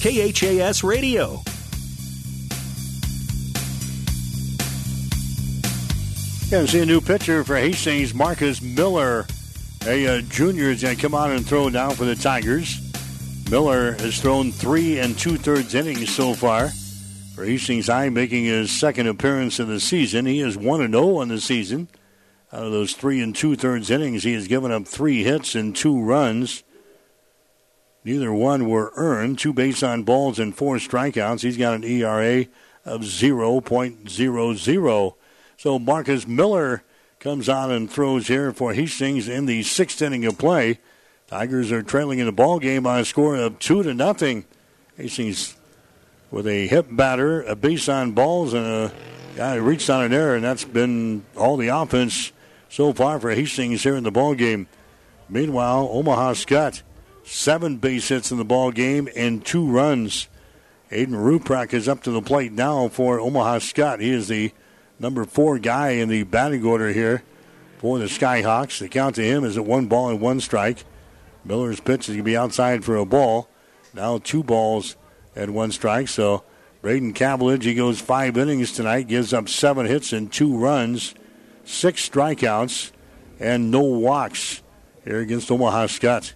KHAS Radio. Yeah, see a new pitcher for Hastings, Marcus Miller. A uh, junior is going to come out and throw down for the Tigers. Miller has thrown three and two thirds innings so far for Hastings High, making his second appearance of the season. He is 1 0 on the season. Out of those three and two thirds innings, he has given up three hits and two runs. Neither one were earned. Two base on balls and four strikeouts. He's got an ERA of 0.00. So Marcus Miller comes on and throws here for Hastings in the sixth inning of play. Tigers are trailing in the ball game by a score of two to nothing. Hastings with a hip batter, a base on balls, and a guy reached on an error, and that's been all the offense so far for Hastings here in the ball game. Meanwhile, Omaha Skutt, seven base hits in the ball game and two runs. Aiden Ruprecht is up to the plate now for Omaha Skutt. He is the number four guy in the batting order here for the Skyhawks. The count to him is at one ball and one strike. Miller's pitch is going to be outside for a ball. Now two balls and one strike. So Braden Cavillage, he goes five innings tonight, gives up seven hits and two runs, six strikeouts, and no walks here against Omaha Skutt.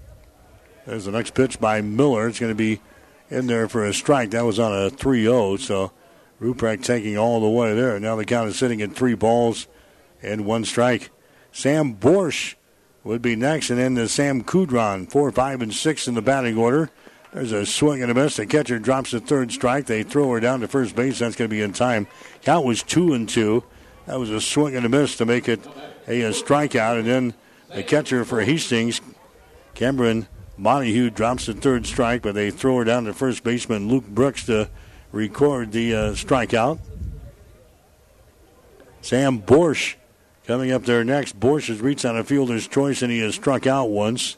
There's the next pitch by Miller. It's going to be in there for a strike. That was on a 3 0. So Ruprecht taking all the way there. Now the count is sitting at three balls and one strike. Sam Borsch would be next, and then the Sam Kudron, four, five, and six in the batting order. There's a swing and a miss. The catcher drops the third strike. They throw her down to first base. That's going to be in time. Count was two and two. That was a swing and a miss to make it a, a strikeout. And then the catcher for Hastings, Cameron Montague, drops the third strike, but they throw her down to first baseman Luke Brooks to record the uh, strikeout. Sam Borsch coming up there next. Borsch has reached on a fielder's choice and he has struck out once.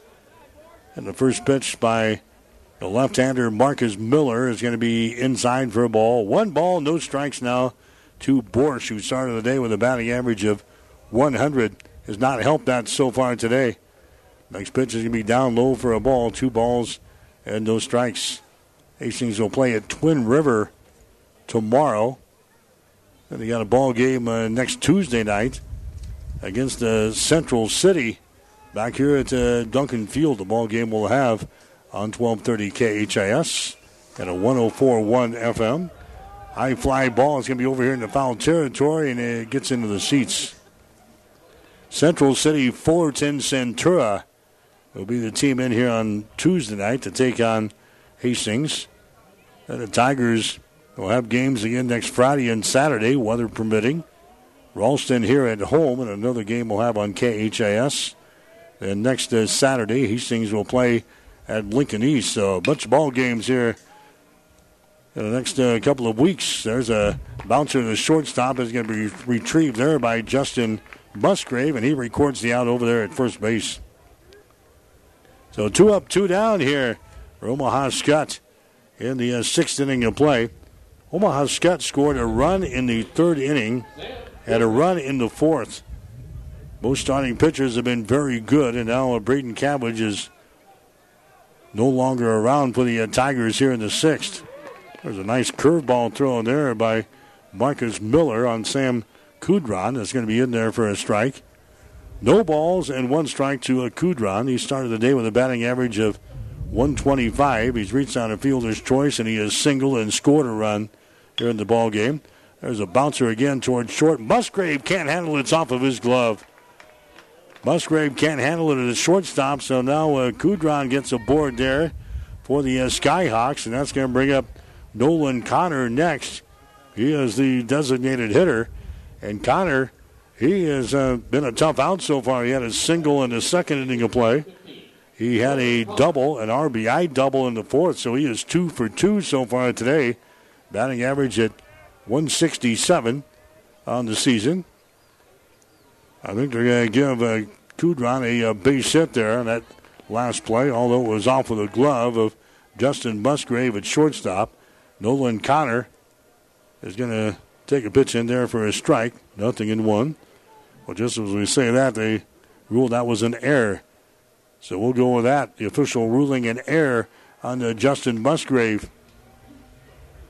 And the first pitch by the left-hander Marcus Miller is going to be inside for a ball. One ball, no strikes now to Borsch, who started the day with a batting average of 100. Has not helped that so far today. Next pitch is going to be down low for a ball. Two balls and no strikes. Hastings will play at Twin River tomorrow. And they got a ball game uh, next Tuesday night against uh, Central City back here at uh, Duncan Field. The ball game will have on 1230 KHAS and a 1041 FM. High fly ball is going to be over here in the foul territory and it gets into the seats. Central City Fullerton Centura will be the team in here on Tuesday night to take on Hastings. And the Tigers will have games again next Friday and Saturday, weather permitting. Ralston here at home, and another game we'll have on KHAS. And next uh, Saturday, Hastings will play at Lincoln East. So a bunch of ball games here in the next uh, couple of weeks. There's a bouncer to the shortstop is going to be retrieved there by Justin Musgrave, and he records the out over there at first base. So two up, two down here for Omaha Skutt in the uh, sixth inning of play. Omaha Skutt scored a run in the third inning, had a run in the fourth. Most starting pitchers have been very good, and now Braden Cabbage is no longer around for the uh, Tigers here in the sixth. There's a nice curveball throw in there by Marcus Miller on Sam Kudron. That's going to be in there for a strike. No balls and one strike to a Kudron. He started the day with a batting average of 125. He's reached on a fielder's choice and he has singled and scored a run here in the ball game. There's a bouncer again towards short. Musgrave can't handle it. It's off of his glove. Musgrave can't handle it at the shortstop, so now uh, Kudron gets a board there for the uh, Skyhawks, and that's going to bring up Nolan Connor next. He is the designated hitter, and Connor, he has uh, been a tough out so far. He had a single in the second inning of play. He had a double, an RBI double in the fourth, so he is two for two so far today. Batting average at 167 on the season. I think they're going to give uh, Kudron a, a base hit there on that last play, although it was off with a glove of Justin Musgrave at shortstop. Nolan Connor is going to take a pitch in there for a strike. Nothing in one. Well, just as we say that, they ruled that was an error. So we'll go with that. The official ruling an error on the Justin Musgrave.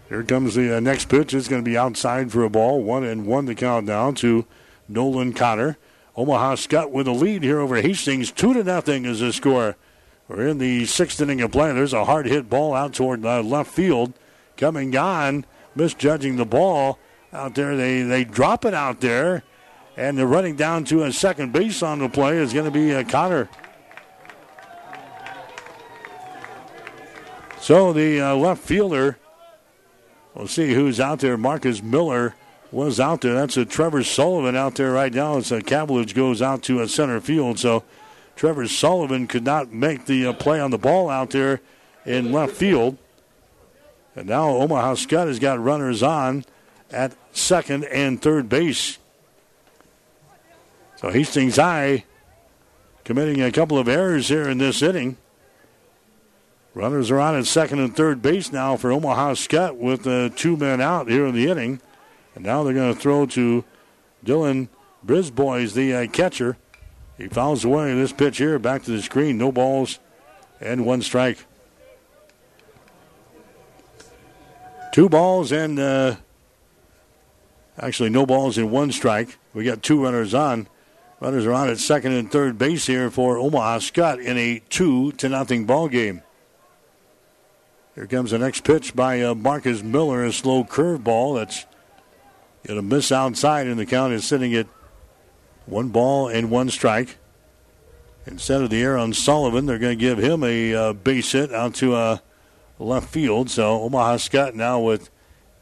Here comes the uh, next pitch. It's going to be outside for a ball. One and one to count down to Nolan Connor. Omaha Skutt with a lead here over Hastings. Two to nothing is the score. We're in the sixth inning of play. There's a hard hit ball out toward uh, left field. Coming on, misjudging the ball out there. They, they drop it out there. And they're running down to a second base on the play is going to be uh, Connor. So the uh, left fielder, we'll see who's out there. Marcus Miller was out there. That's a Trevor Sullivan out there right now. It's a goes out to a center field. So Trevor Sullivan could not make the uh, play on the ball out there in left field. And now Omaha Skutt has got runners on at second and third base. So Hastings High committing a couple of errors here in this inning. Runners are on at second and third base now for Omaha Skutt with uh, two men out here in the inning. And now they're going to throw to Dylan Brisbois, the uh, catcher. He fouls away this pitch here, back to the screen. No balls and one strike. Two balls and uh, actually no balls and one strike. We got two runners on. Runners are on at second and third base here for Omaha Skutt in a two to nothing ball game. Here comes the next pitch by uh, Marcus Miller, a slow curveball that's going to miss outside, and the count is sitting at one ball and one strike. Instead of the air on Sullivan, they're going to give him a uh, base hit out to uh, left field. So Omaha Skutt now with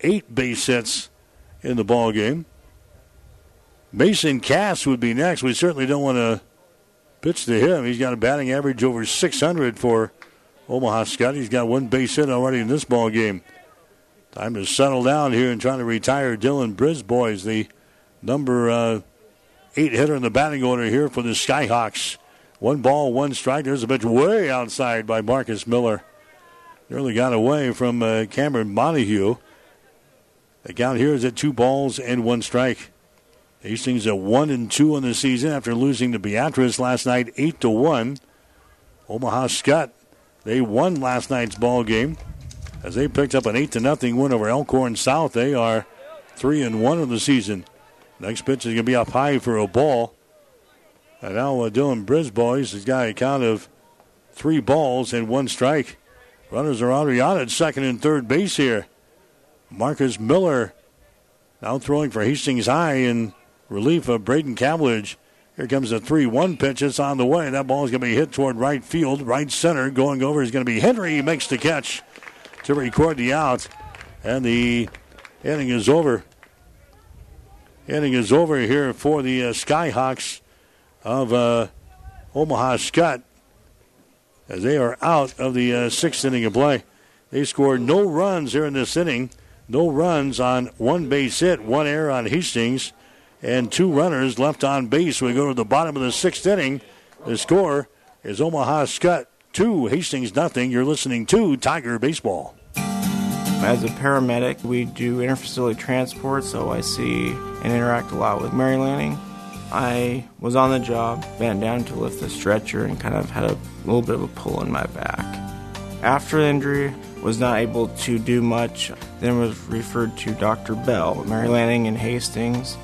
eight base hits in the ball game. Mason Cass would be next. We certainly don't want to pitch to him. He's got a batting average over 600 for Omaha Skutt. He's got one base hit already in this ball game. Time to settle down here and try to retire Dylan Brisbois, the number uh, eight hitter in the batting order here for the Skyhawks. One ball, one strike. There's a pitch way outside by Marcus Miller. Nearly got away from uh, Cameron Montague. The count here is at two balls and one strike. Hastings at one and two on the season after losing to Beatrice last night, eight to one. Omaha Skutt, they won last night's ball game as they picked up an eight to nothing win over Elkhorn South. They are three and one of the season. Next pitch is going to be up high for a ball. And now uh, Dylan Brisbois has got a count of three balls and one strike. Runners are already on at second and third base here. Marcus Miller now throwing for Hastings High in relief of Braden Cavillage. Here comes a 3 1 pitch. It's on the way. That ball is going to be hit toward right field, right center. Going over is going to be Henry. He makes the catch to record the out. And the inning is over. Inning is over here for the uh, Skyhawks of uh, Omaha Skutt as they are out of the uh, sixth inning of play. They scored no runs here in this inning. No runs on one base hit, one error on Hastings, and two runners left on base. We go to the bottom of the sixth inning. The score is Omaha Skutt two, Hastings nothing. You're listening to Tiger Baseball. As a paramedic, we do interfacility transport, so I see and interact a lot with Mary Lanning. I was on the job, bent down to lift the stretcher, and kind of had a little bit of a pull in my back. After the injury, was not able to do much. Then was referred to Dr. Bell, Mary Lanning in Hastings,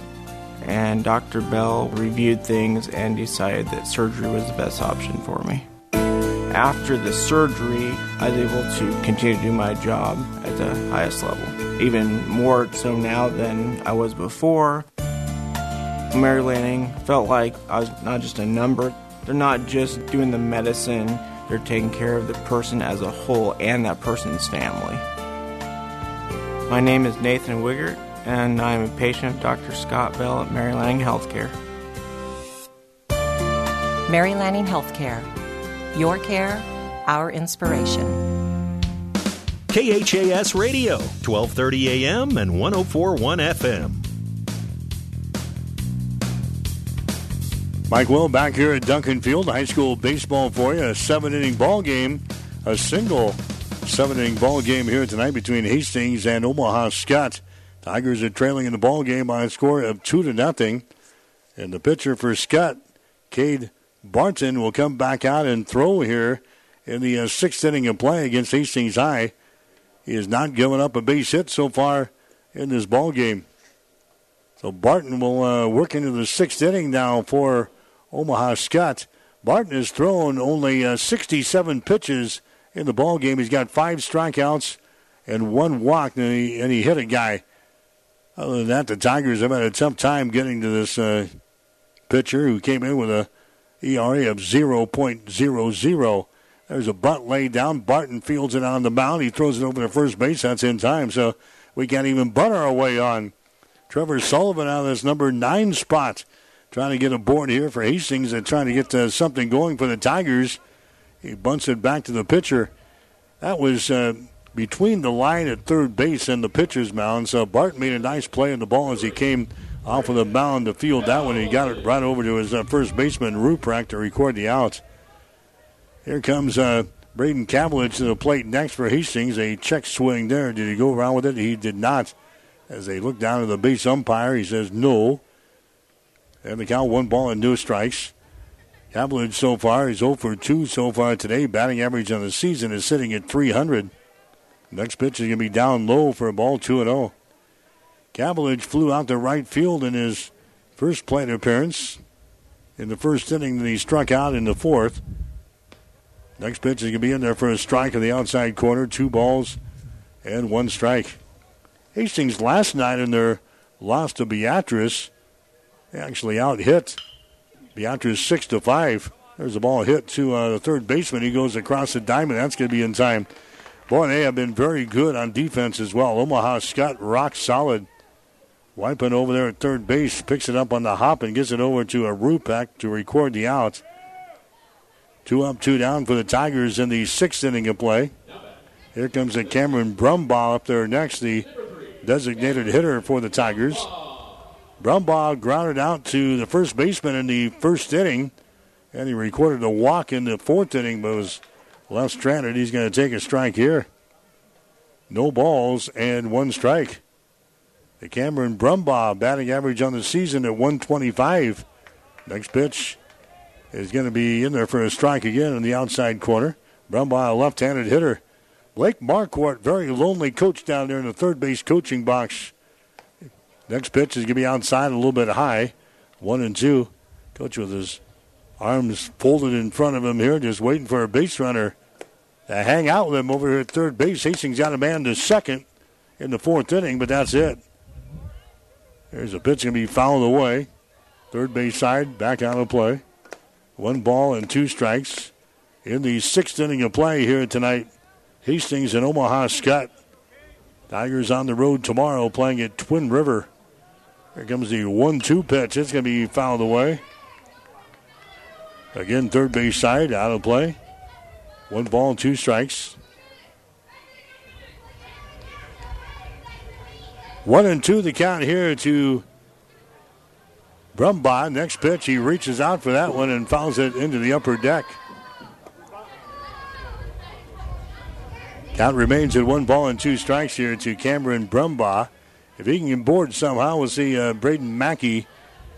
and Dr. Bell reviewed things and decided that surgery was the best option for me. After the surgery, I was able to continue to do my job at the highest level, even more so now than I was before. Mary Lanning felt like I was not just a number. They're not just doing the medicine, they're taking care of the person as a whole and that person's family. My name is Nathan Wiggert, and I'm a patient of Dr. Scott Bell at Mary Lanning Healthcare. Mary Lanning Healthcare. Your care, our inspiration. KHAS Radio, 1230 AM and 1041 FM. Mike Will back here at Duncan Field, high school baseball for you. A seven inning ball game, a single seven inning ball game here tonight between Hastings and Omaha Skutt. Tigers are trailing in the ball game by a score of two to nothing. And the pitcher for Skutt, Cade Barton, will come back out and throw here in the uh, sixth inning of play against Hastings High. He has not given up a base hit so far in this ball game. So Barton will uh, work into the sixth inning now for Omaha Skutt. Barton has thrown only uh, 67 pitches in the ball game. He's got five strikeouts and one walk, and he, and he hit a guy. Other than that, the Tigers have had a tough time getting to this uh, pitcher who came in with a ERA of 0.00. There's a bunt laid down. Barton fields it on the mound. He throws it over to first base. That's in time, so we can't even butter our way on. Trevor Sullivan out of this number nine spot, trying to get a board here for Hastings and trying to get uh, something going for the Tigers. He bunts it back to the pitcher. That was uh, between the line at third base and the pitcher's mound. So Barton made a nice play on the ball as he came off of the mound to field that one. He got it right over to his uh, first baseman, Ruprecht, to record the out. Here comes uh, Braden Cavillage to the plate next for Hastings. A check swing there. Did he go around with it? He did not. As they look down at the base umpire, he says no. And the count one ball and no strikes. Cavillage so far is 0 for 2 so far today. Batting average on the season is sitting at 300. Next pitch is going to be down low for a ball 2 0. Cavillage flew out to right field in his first plate appearance in the first inning, then he struck out in the fourth. Next pitch is going to be in there for a strike in the outside corner. Two balls and one strike. Hastings last night in their loss to Beatrice actually out hit Beatrice six to five. There's a ball hit to uh, the third baseman. He goes across the diamond. That's going to be in time. Boy, they have been very good on defense as well. Omaha Skutt rock solid. Wypen over there at third base, picks it up on the hop and gets it over to a Ruprecht to record the out. Two up, two down for the Tigers in the sixth inning of play. Here comes a Cameron Brumbaugh up there next, the designated hitter for the Tigers. Brumbaugh grounded out to the first baseman in the first inning, and he recorded a walk in the fourth inning, but was left stranded. He's going to take a strike here. No balls and one strike. The Cameron Brumbaugh batting average on the season at 125. Next pitch is going to be in there for a strike again in the outside corner. Brumbaugh, a left-handed hitter. Blake Marquardt, very lonely coach down there in the third base coaching box. Next pitch is going to be outside a little bit high. One and two. Coach with his arms folded in front of him here, just waiting for a base runner to hang out with him over here at third base. Hastings got a man to second in the fourth inning, but that's it. There's a pitch going to be fouled away. Third base side, back out of play. One ball and two strikes in the sixth inning of play here tonight. Hastings and Omaha Skutt. Tigers on the road tomorrow playing at Twin River. Here comes the 1 2 pitch. It's going to be fouled away. Again, third base side out of play. One ball and two strikes. One and two the count here to Brumbaugh. Next pitch, he reaches out for that one and fouls it into the upper deck. Count remains at one ball and two strikes here to Cameron Brumbaugh. If he can get board somehow, we'll see uh, Braden Mackey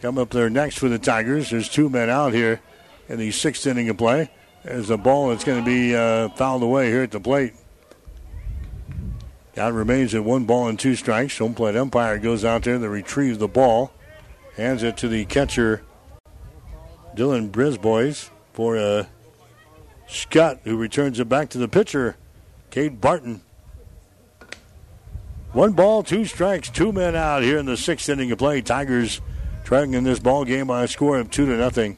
come up there next for the Tigers. There's two men out here in the sixth inning of play. There's a ball that's going to be uh, fouled away here at the plate. Count remains at one ball and two strikes. Home plate umpire goes out there to retrieve the ball. Hands it to the catcher, Dylan Brisbois, for Skutt, who returns it back to the pitcher, Cade Barton. One ball, two strikes, two men out here in the sixth inning of play. Tigers trailing in this ball game by a score of two to nothing.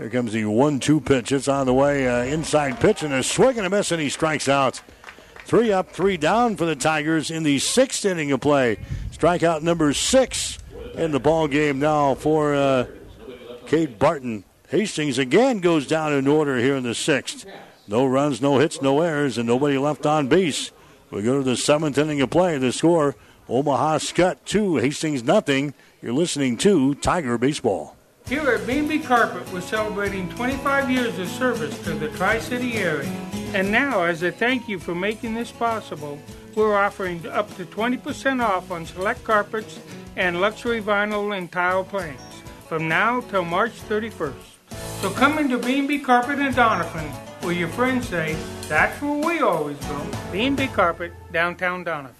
Here comes the one-two pitch. It's on the way, uh, inside pitch, and a swing and a miss, and he strikes out. Three up, three down for the Tigers in the sixth inning of play. Strikeout number six in the ball game now for uh, Cade Barton. Hastings again goes down in order here in the sixth. No runs, no hits, no errors, and nobody left on base. We go to the seventh inning of play. The score: Omaha Skutt two, Hastings nothing. You're listening to Tiger Baseball. Here at B&B Carpet, we're celebrating 25 years of service to the Tri-City area. And now, as a thank you for making this possible, we're offering up to 20% off on select carpets and luxury vinyl and tile planks from now till March 31st. So come into B&B Carpet in Doniphan, where your friends say, that's where we always go. B&B Carpet, downtown Doniphan.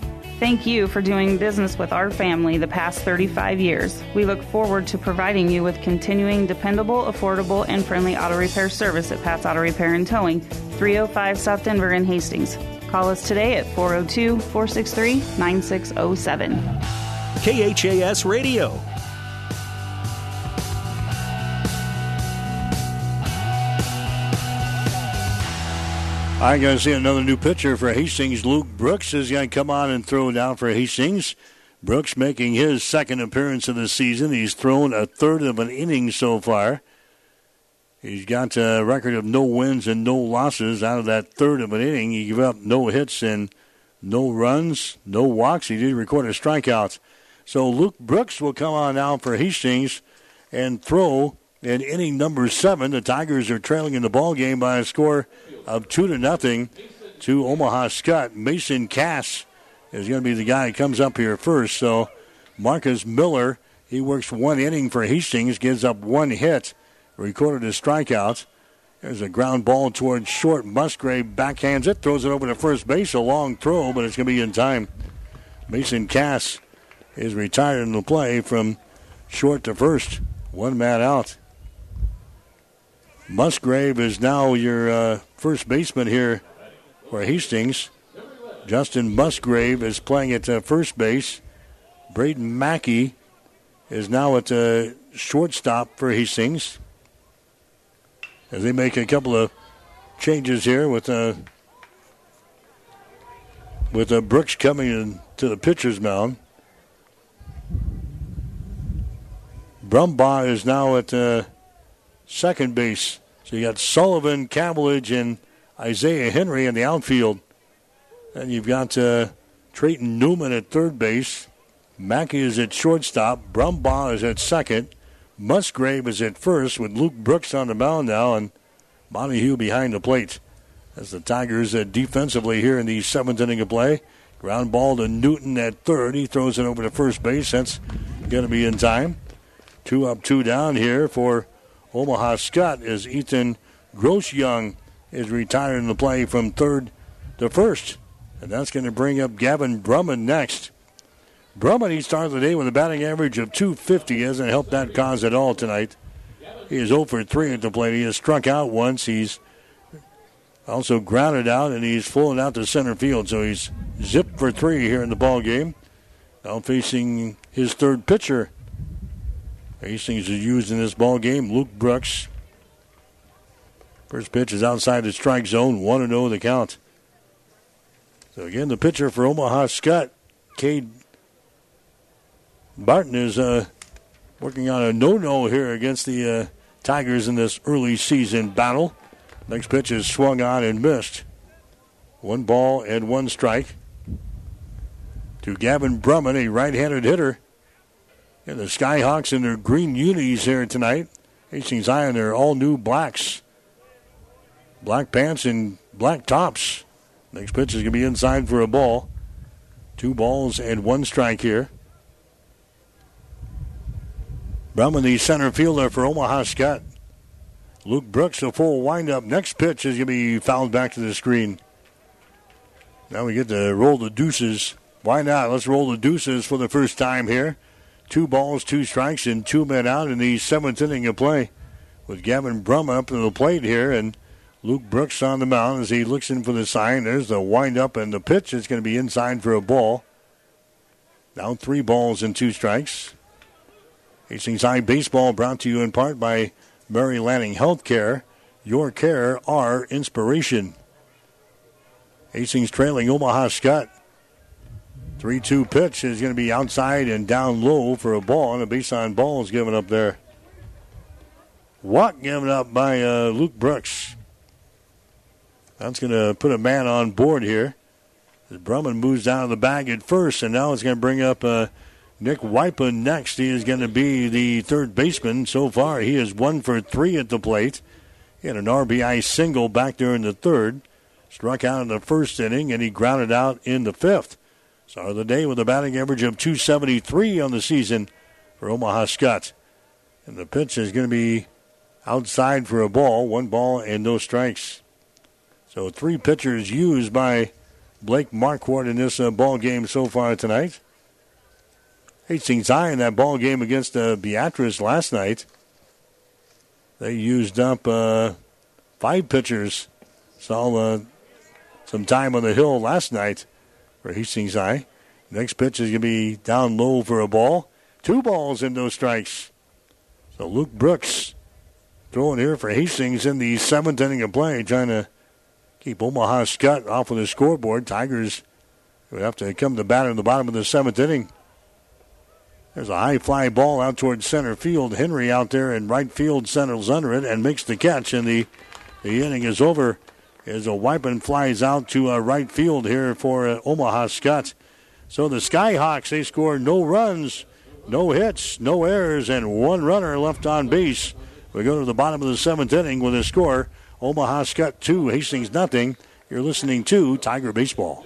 Thank you for doing business with our family the past 35 years. We look forward to providing you with continuing dependable, affordable, and friendly auto repair service at Pat's Auto Repair and Towing, 305 South Denver in Hastings. Call us today at 402 463 9607. KHAS Radio. I got to see another new pitcher for Hastings. Luke Brooks is going to come on and throw down for Hastings. Brooks making his second appearance of the season. He's thrown a third of an inning so far. He's got a record of no wins and no losses out of that third of an inning. He gave up no hits and no runs, no walks. He did record a strikeout. So Luke Brooks will come on now for Hastings and throw in inning number seven. The Tigers are trailing in the ball game by a score of two to nothing to Omaha Skutt. Mason Cass is going to be the guy who comes up here first. So Marcus Miller, he works one inning for Hastings, gives up one hit, recorded a strikeout. There's a ground ball towards short. Musgrave backhands it, throws it over to first base. A long throw, but it's going to be in time. Mason Cass is retired in the play from short to first. One man out. Musgrave is now your uh, first baseman here for Hastings. Justin Musgrave is playing at uh, first base. Braden Mackey is now at uh, shortstop for Hastings. As they make a couple of changes here with uh, with uh, Brooks coming in to the pitcher's mound. Brumbaugh is now at uh, second base. So you got Sullivan, Cavillage, and Isaiah Henry in the outfield. And you've got uh, Trayton Newman at third base. Mackey is at shortstop. Brumbaugh is at second. Musgrave is at first with Luke Brooks on the mound now and Montague behind the plate. As the Tigers uh, defensively here in the seventh inning of play. Ground ball to Newton at third. He throws it over to first base. That's going to be in time. Two up, two down here for Omaha Skutt as Ethan Gross Young is retiring the play from third to first. And that's going to bring up Gavin Brumman next. Brumman, he started the day with a batting average of 250. He hasn't helped that cause at all tonight. He is 0 for 3 at the plate. He has struck out once. He's also grounded out, and he's flown out to center field. So he's zipped for three here in the ball game. Now facing his third pitcher, Hastings is used in this ball game. Luke Brooks. First pitch is outside the strike zone. 1 0 the count. So again, the pitcher for Omaha Skutt, Cade Barton, is uh, working on a no no here against the uh, Tigers in this early season battle. Next pitch is swung on and missed. One ball and one strike to Gavin Brumman, a right handed hitter. And the Skyhawks in their green unis here tonight. Hastings High in their all new blacks. Black pants and black tops. Next pitch is going to be inside for a ball. Two balls and one strike here. Brumman, the center fielder for Omaha Skutt. Luke Brooks, a full windup. Next pitch is going to be fouled back to the screen. Now we get to roll the deuces. Why not? Let's roll the deuces for the first time here. Two balls, two strikes, and two men out in the seventh inning of play. With Gavin Brumman up to the plate here, and Luke Brooks on the mound as he looks in for the sign. There's the windup and the pitch. It's going to be inside for a ball. Now three balls and two strikes. Hastings High Baseball brought to you in part by Mary Lanning Healthcare. Your care, our inspiration. Hastings trailing Omaha Skutt. 3 2 pitch is going to be outside and down low for a ball, and a base on ball is given up there. Walk given up by uh, Luke Brooks. That's going to put a man on board here. Brumman moves down to the bag at first, and now it's going to bring up uh, Nick Wypen next. He is going to be the third baseman. So far, he is one for three at the plate. He had an RBI single back there in the third. Struck out in the first inning, and he grounded out in the fifth. Start of the day with a batting average of 273 on the season for Omaha Skutt. And the pitch is going to be outside for a ball. One ball and no strikes. So three pitchers used by Blake Marquardt in this uh, ball game so far tonight. Hastings High in that ball game against uh, Beatrice last night. They used up uh, five pitchers. Saw uh, some time on the hill last night for Hastings High. Next pitch is going to be down low for a ball. Two balls and no strikes. So Luke Brooks throwing here for Hastings in the seventh inning of play, trying to keep Omaha Skutt off of the scoreboard. Tigers would have to come to bat in the bottom of the seventh inning. There's a high fly ball out towards center field. Henry out there in right field settles under it and makes the catch, and the, the inning is over as a Wypen flies out to uh, right field here for uh, Omaha Skutt. So the Skyhawks, they score no runs, no hits, no errors, and one runner left on base. We go to the bottom of the seventh inning with a score Omaha Skutt 2, Hastings nothing. You're listening to Tiger Baseball.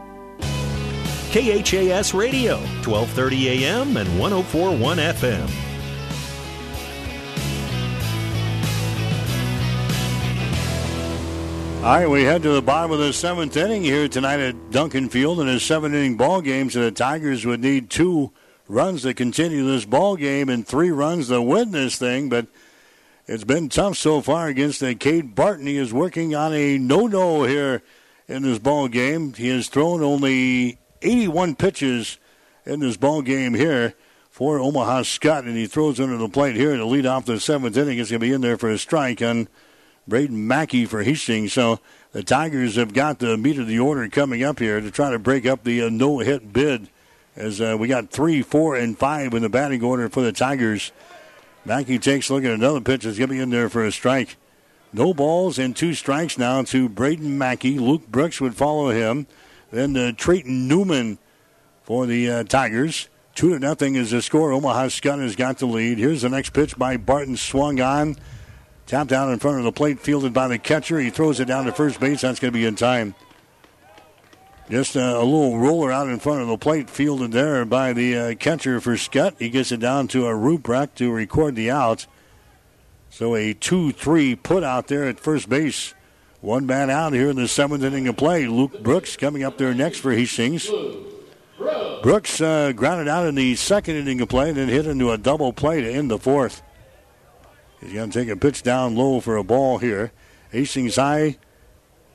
KHAS Radio, 1230 AM and 1041 FM. All right, we head to the bottom of the seventh inning here tonight at Duncan Field in a seven inning ball game. So the Tigers would need two runs to continue this ball game and three runs to win this thing. But it's been tough so far against uh, Cade Barton. He is working on a no no here in this ball game. He has thrown only 81 pitches in this ball game here for Omaha Skutt, and he throws under the plate here to lead off the seventh inning. It's going to be in there for a strike on Braden Mackey for Hastings. So the Tigers have got the meat of the order coming up here to try to break up the uh, no hit bid. As uh, we got three, four, and five in the batting order for the Tigers. Mackey takes a look at another pitch. It's going to be in there for a strike. No balls and two strikes now to Braden Mackey. Luke Brooks would follow him. Then uh, Trayton Newman for the uh, Tigers. Two to nothing is the score. Omaha Skutt has got the lead. Here's the next pitch by Barton. Swung on. Tapped out in front of the plate, fielded by the catcher. He throws it down to first base. That's going to be in time. Just a, a, little roller out in front of the plate, fielded there by the uh, catcher for Skutt. He gets it down to a root Ruprecht to record the out. So a 2 3 put out there at first base. One man out here in the seventh inning of play. Luke Brooks coming up there next for Hastings. Brooks uh, grounded out in the second inning of play and then hit into a double play to end the fourth. He's going to take a pitch down low for a ball here. Hastings High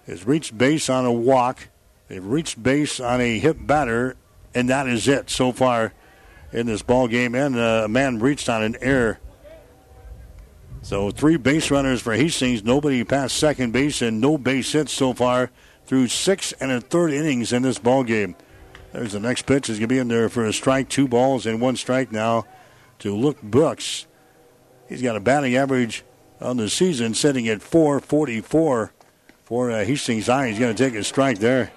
has reached base on a walk. They've reached base on a hit batter, and that is it so far in this ball game. And uh, a man reached on an error. So three base runners for Hastings. Nobody past second base and no base hits so far through six and a third innings in this ball game. There's the next pitch. Is going to be in there for a strike. Two balls and one strike now to Luke Brooks. He's got a batting average on the season sitting at 444 for uh, Hastings High. He's going to take a strike there.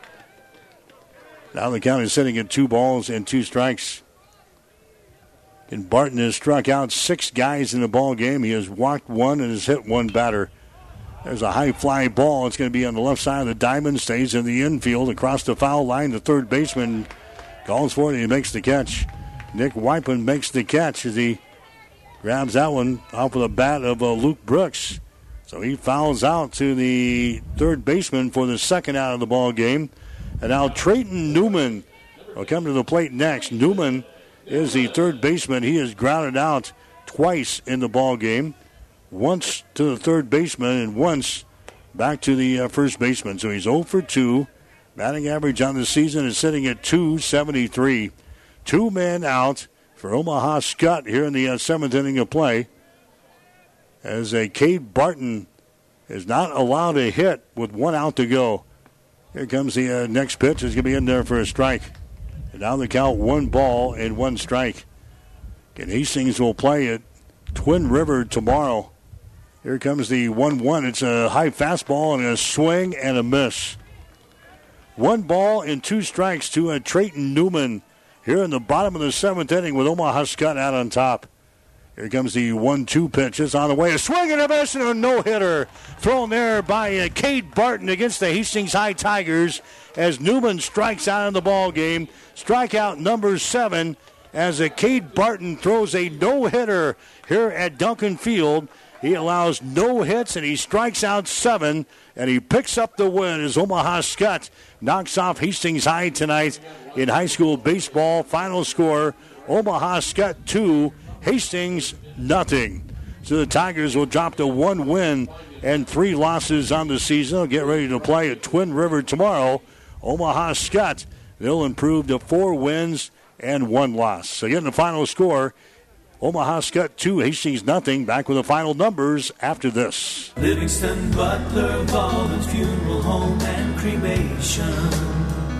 Now the count is sitting at two balls and two strikes. And Barton has struck out six guys in the ball game. He has walked one and has hit one batter. There's a high fly ball. It's going to be on the left side of the diamond. Stays in the infield across the foul line. The third baseman calls for it and he makes the catch. Nick Wypen makes the catch as he grabs that one off of the bat of uh, Luke Brooks. So he fouls out to the third baseman for the second out of the ball game. And now Trayton Newman will come to the plate next. Newman is the third baseman. He is grounded out twice in the ball game, once to the third baseman and once back to the uh, first baseman. So he's 0 for 2. Batting average on the season is sitting at 273. Two men out for Omaha Skutt here in the uh, seventh inning of play. As a Cade Barton is not allowed a hit with one out to go. Here comes the uh, next pitch. It's going to be in there for a strike. And now the count one ball and one strike. And Hastings will play at Twin River tomorrow. Here comes the 1 1. It's a high fastball and a swing and a miss. One ball and two strikes to a uh, Trayton Newman here in the bottom of the seventh inning with Omaha Skutt out on top. Here comes the one-two pitch. It's on the way. A swing and a miss and a no-hitter thrown there by uh, Cade Barton against the Hastings High Tigers as Newman strikes out in the ball game. Strikeout number seven as Cade Barton throws a no-hitter here at Duncan Field. He allows no hits and he strikes out seven and he picks up the win as Omaha Skutt knocks off Hastings High tonight in high school baseball. Final score Omaha Skutt 2, Hastings nothing. So the Tigers will drop to one win and three losses on the season. They'll get ready to play at Twin River tomorrow. Omaha Skutt. they'll improve to four wins and one loss. So getting the final score Omaha Skutt 2, Hastings nothing. Back with the final numbers after this. Livingston Butler Volland Funeral Home and Cremation.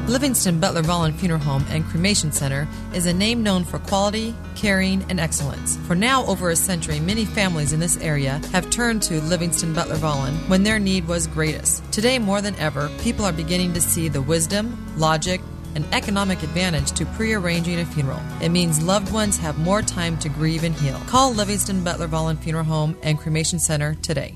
Livingston Butler Volland Funeral Home and Cremation Center is a name known for quality, caring, and excellence. For now over a century, many families in this area have turned to Livingston Butler Volland when their need was greatest. Today, more than ever, people are beginning to see the wisdom, logic, an economic advantage to pre-arranging a funeral. It means loved ones have more time to grieve and heal. Call Livingston Butler Volland Funeral Home and Cremation Center today.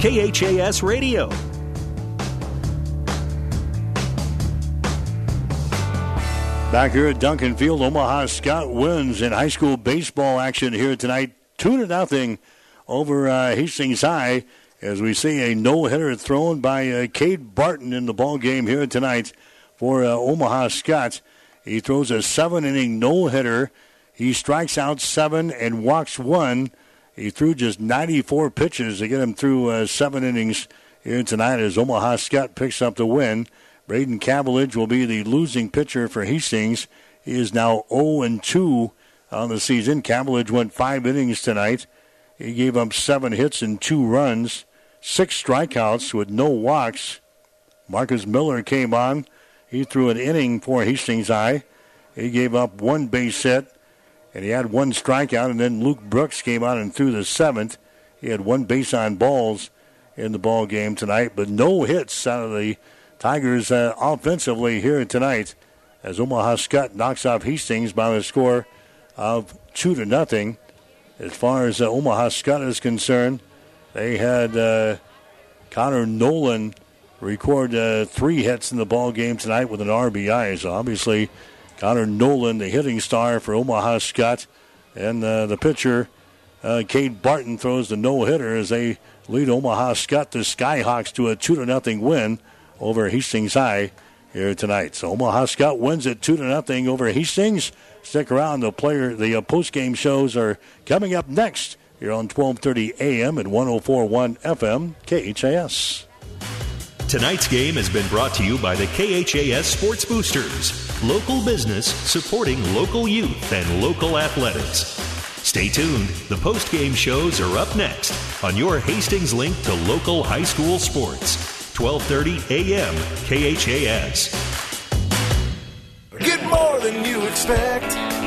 KHAS Radio. Back here at Duncan Field, Omaha Skutt wins in high school baseball action here tonight two to nothing over uh, Hastings High. As we see a no hitter thrown by uh, Cade Barton in the ball game here tonight for uh, Omaha Skutt. He throws a seven inning no hitter. He strikes out seven and walks one. He threw just 94 pitches to get him through uh, seven innings here tonight as Omaha Skutt picks up the win. Braden Cavillage will be the losing pitcher for Hastings. He is now 0 and 2 on the season. Cavillage went five innings tonight. He gave up seven hits and two runs, six strikeouts with no walks. Marcus Miller came on. He threw an inning for Hastings High. He gave up one base hit, and he had one strikeout. And then Luke Brooks came out and threw the seventh. He had one base on balls in the ball game tonight, but no hits out of the Tigers uh, offensively here tonight. As Omaha Skutt knocks off Hastings by the score of two to nothing. As far as uh, Omaha Skutt is concerned, they had uh, Connor Nolan record uh, three hits in the ball game tonight with an RBI. So obviously, Connor Nolan, the hitting star for Omaha Skutt, and uh, the pitcher, uh, Cade Barton, throws the no hitter as they lead Omaha Skutt, the Skyhawks, to a two to nothing win over Hastings High here tonight. So Omaha Skutt wins it two to nothing over Hastings. Stick around. The player, the uh, post game shows are coming up next here on 12:30 a.m. and 104.1 FM KHAS. Tonight's game has been brought to you by the KHAS Sports Boosters, local business supporting local youth and local athletics. Stay tuned. The post game shows are up next on your Hastings link to local high school sports. 12:30 a.m. KHAS. Get more more than you expect.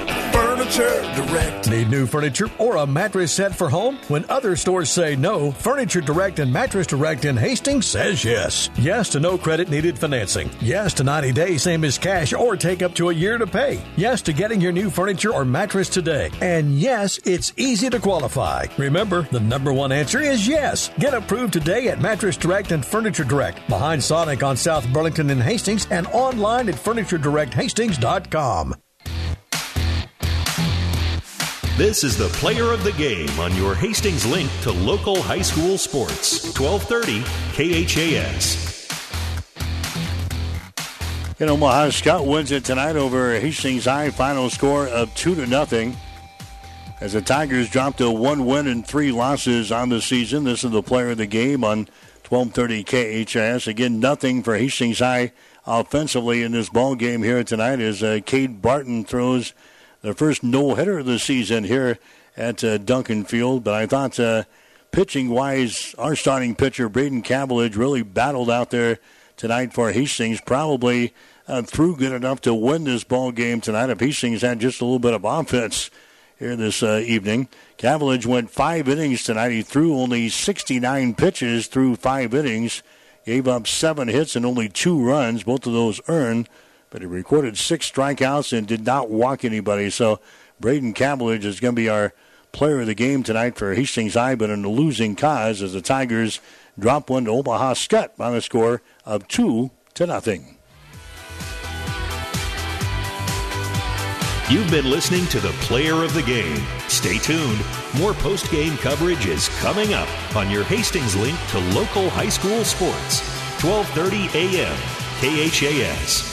Furniture Direct. Need new furniture or a mattress set for home? When other stores say no, Furniture Direct and Mattress Direct in Hastings says yes. Yes to no credit needed financing. Yes to 90 days, same as cash, or take up to a year to pay. Yes to getting your new furniture or mattress today. And yes, it's easy to qualify. Remember, the number one answer is yes. Get approved today at Mattress Direct and Furniture Direct, behind Sonic on South Burlington and Hastings, and online at FurnitureDirectHastings.com. This is the player of the game on your Hastings link to local high school sports. 1230 KHAS. In Omaha, Skutt wins it tonight over Hastings High. Final score of two to nothing. As the Tigers drop to one win and three losses on the season. This is the player of the game on 1230 KHAS. Again, nothing for Hastings High offensively in this ball game here tonight as uh, Cade Barton throws the first no hitter of the season here at uh, Duncan Field. But I thought, uh, pitching wise, our starting pitcher, Braden Cavillage, really battled out there tonight for Hastings. Probably uh, threw good enough to win this ball game tonight if Hastings had just a little bit of offense here this uh, evening. Cavillage went five innings tonight. He threw only 69 pitches through five innings, gave up seven hits and only two runs, both of those earned but he recorded six strikeouts and did not walk anybody. So Braden Cavillage is going to be our player of the game tonight for Hastings High, but in a losing cause as the Tigers drop one to Omaha Skutt on a score of two to nothing. You've been listening to the player of the game. Stay tuned. More post game coverage is coming up on your Hastings link to local high school sports. 1230 a.m. KHAS.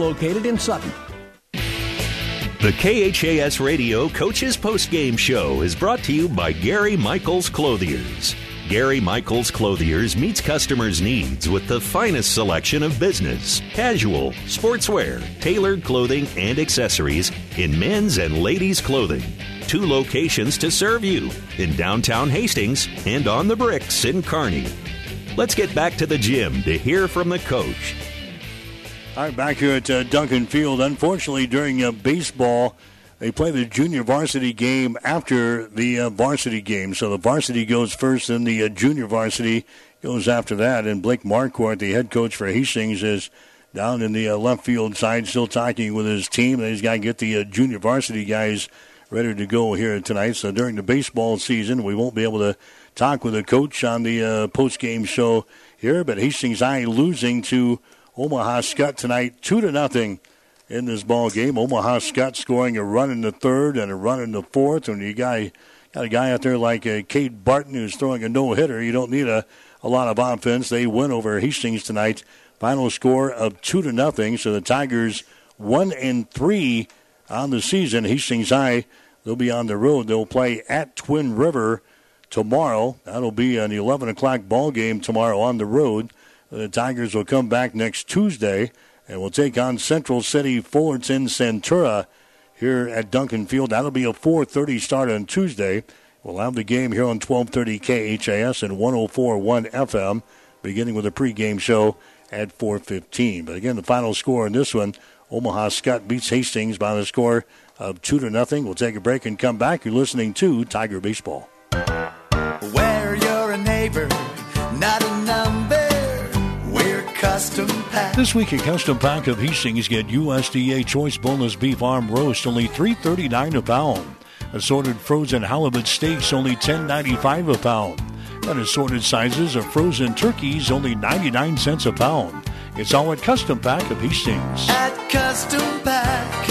located in Sutton. The KHAS Radio Coaches Postgame Show is brought to you by Gary Michaels Clothiers. Gary Michaels Clothiers meets customers' needs with the finest selection of business, casual, sportswear, tailored clothing, and accessories in men's and ladies' clothing. Two locations to serve you in downtown Hastings and on the bricks in Kearney. Let's get back to the gym to hear from the coach. All right, back here at uh, Duncan Field. Unfortunately, during uh, baseball, they play the junior varsity game after the uh, varsity game. So the varsity goes first, and the uh, junior varsity goes after that. And Blake Marquardt, the head coach for Hastings, is down in the uh, left field side, still talking with his team. He's got to get the uh, junior varsity guys ready to go here tonight. So during the baseball season, we won't be able to talk with the coach on the post game show here. But Hastings High losing to Omaha Skutt tonight, two to nothing in this ball game. Omaha Skutt scoring a run in the third and a run in the fourth. And you got, got a guy out there like uh, Cade Barton who's throwing a no hitter. You don't need a, a lot of offense. They win over Hastings tonight. Final score of two to nothing. So the Tigers one and three on the season. Hastings High they'll be on the road. They'll play at Twin River tomorrow. That'll be an 11 o'clock ball game tomorrow on the road. The Tigers will come back next Tuesday and will take on Central City Fullerton Centura here at Duncan Field. That'll be a 4:30 start on Tuesday. We'll have the game here on 12:30 KHAS and 104.1 FM, beginning with a pregame show at 4:15. But again, the final score in this one: Omaha Skutt beats Hastings by the score of two to nothing. We'll take a break and come back. You're listening to Tiger Baseball. This week at Custom Pack of Hastings, get USDA Choice Boneless Beef Arm Roast, only $3.39 a pound. Assorted frozen halibut steaks, only $10.95 a pound. And assorted sizes of frozen turkeys, only 99 cents a pound. It's all at Custom Pack of Hastings. At Custom Pack,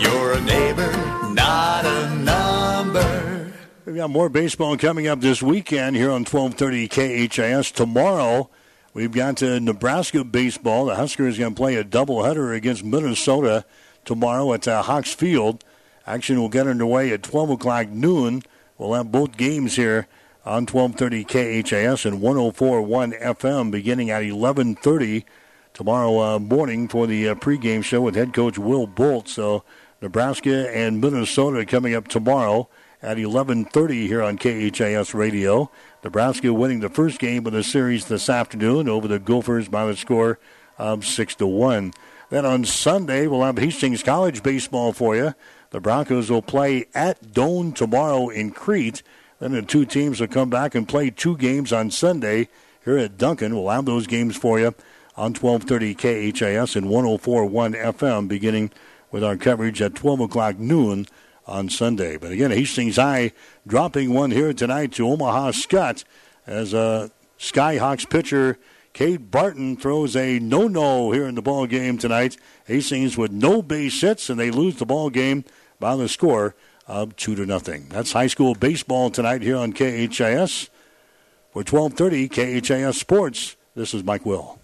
you're a neighbor, not a number. We've got more baseball coming up this weekend here on 1230 KHAS. Tomorrow, We've got uh, Nebraska baseball. The Huskers going to play a doubleheader against Minnesota tomorrow at uh, Hawks Field. Action will get underway at 12 o'clock noon. We'll have both games here on 1230 KHAS and 1041 FM beginning at 1130 tomorrow uh, morning for the uh, pregame show with head coach Will Bolt. So Nebraska and Minnesota coming up tomorrow at 11:30 here on KHAS Radio. Nebraska winning the first game of the series this afternoon over the Gophers by the score of six to one. Then on Sunday we'll have Hastings College baseball for you. The Broncos will play at Doane tomorrow in Crete. Then the two teams will come back and play two games on Sunday here at Duncan. We'll have those games for you on 12:30 KHAS and 1041 FM, beginning with our coverage at 12 o'clock noon on Sunday. But again, Hastings High dropping one here tonight to Omaha Skutt as a Skyhawks pitcher Cade Barton throws a no-no here in the ball game tonight. Hastings with no base hits, and they lose the ball game by the score of two to nothing. That's high school baseball tonight here on KHAS. For 12:30 KHAS Sports, this is Mike Will.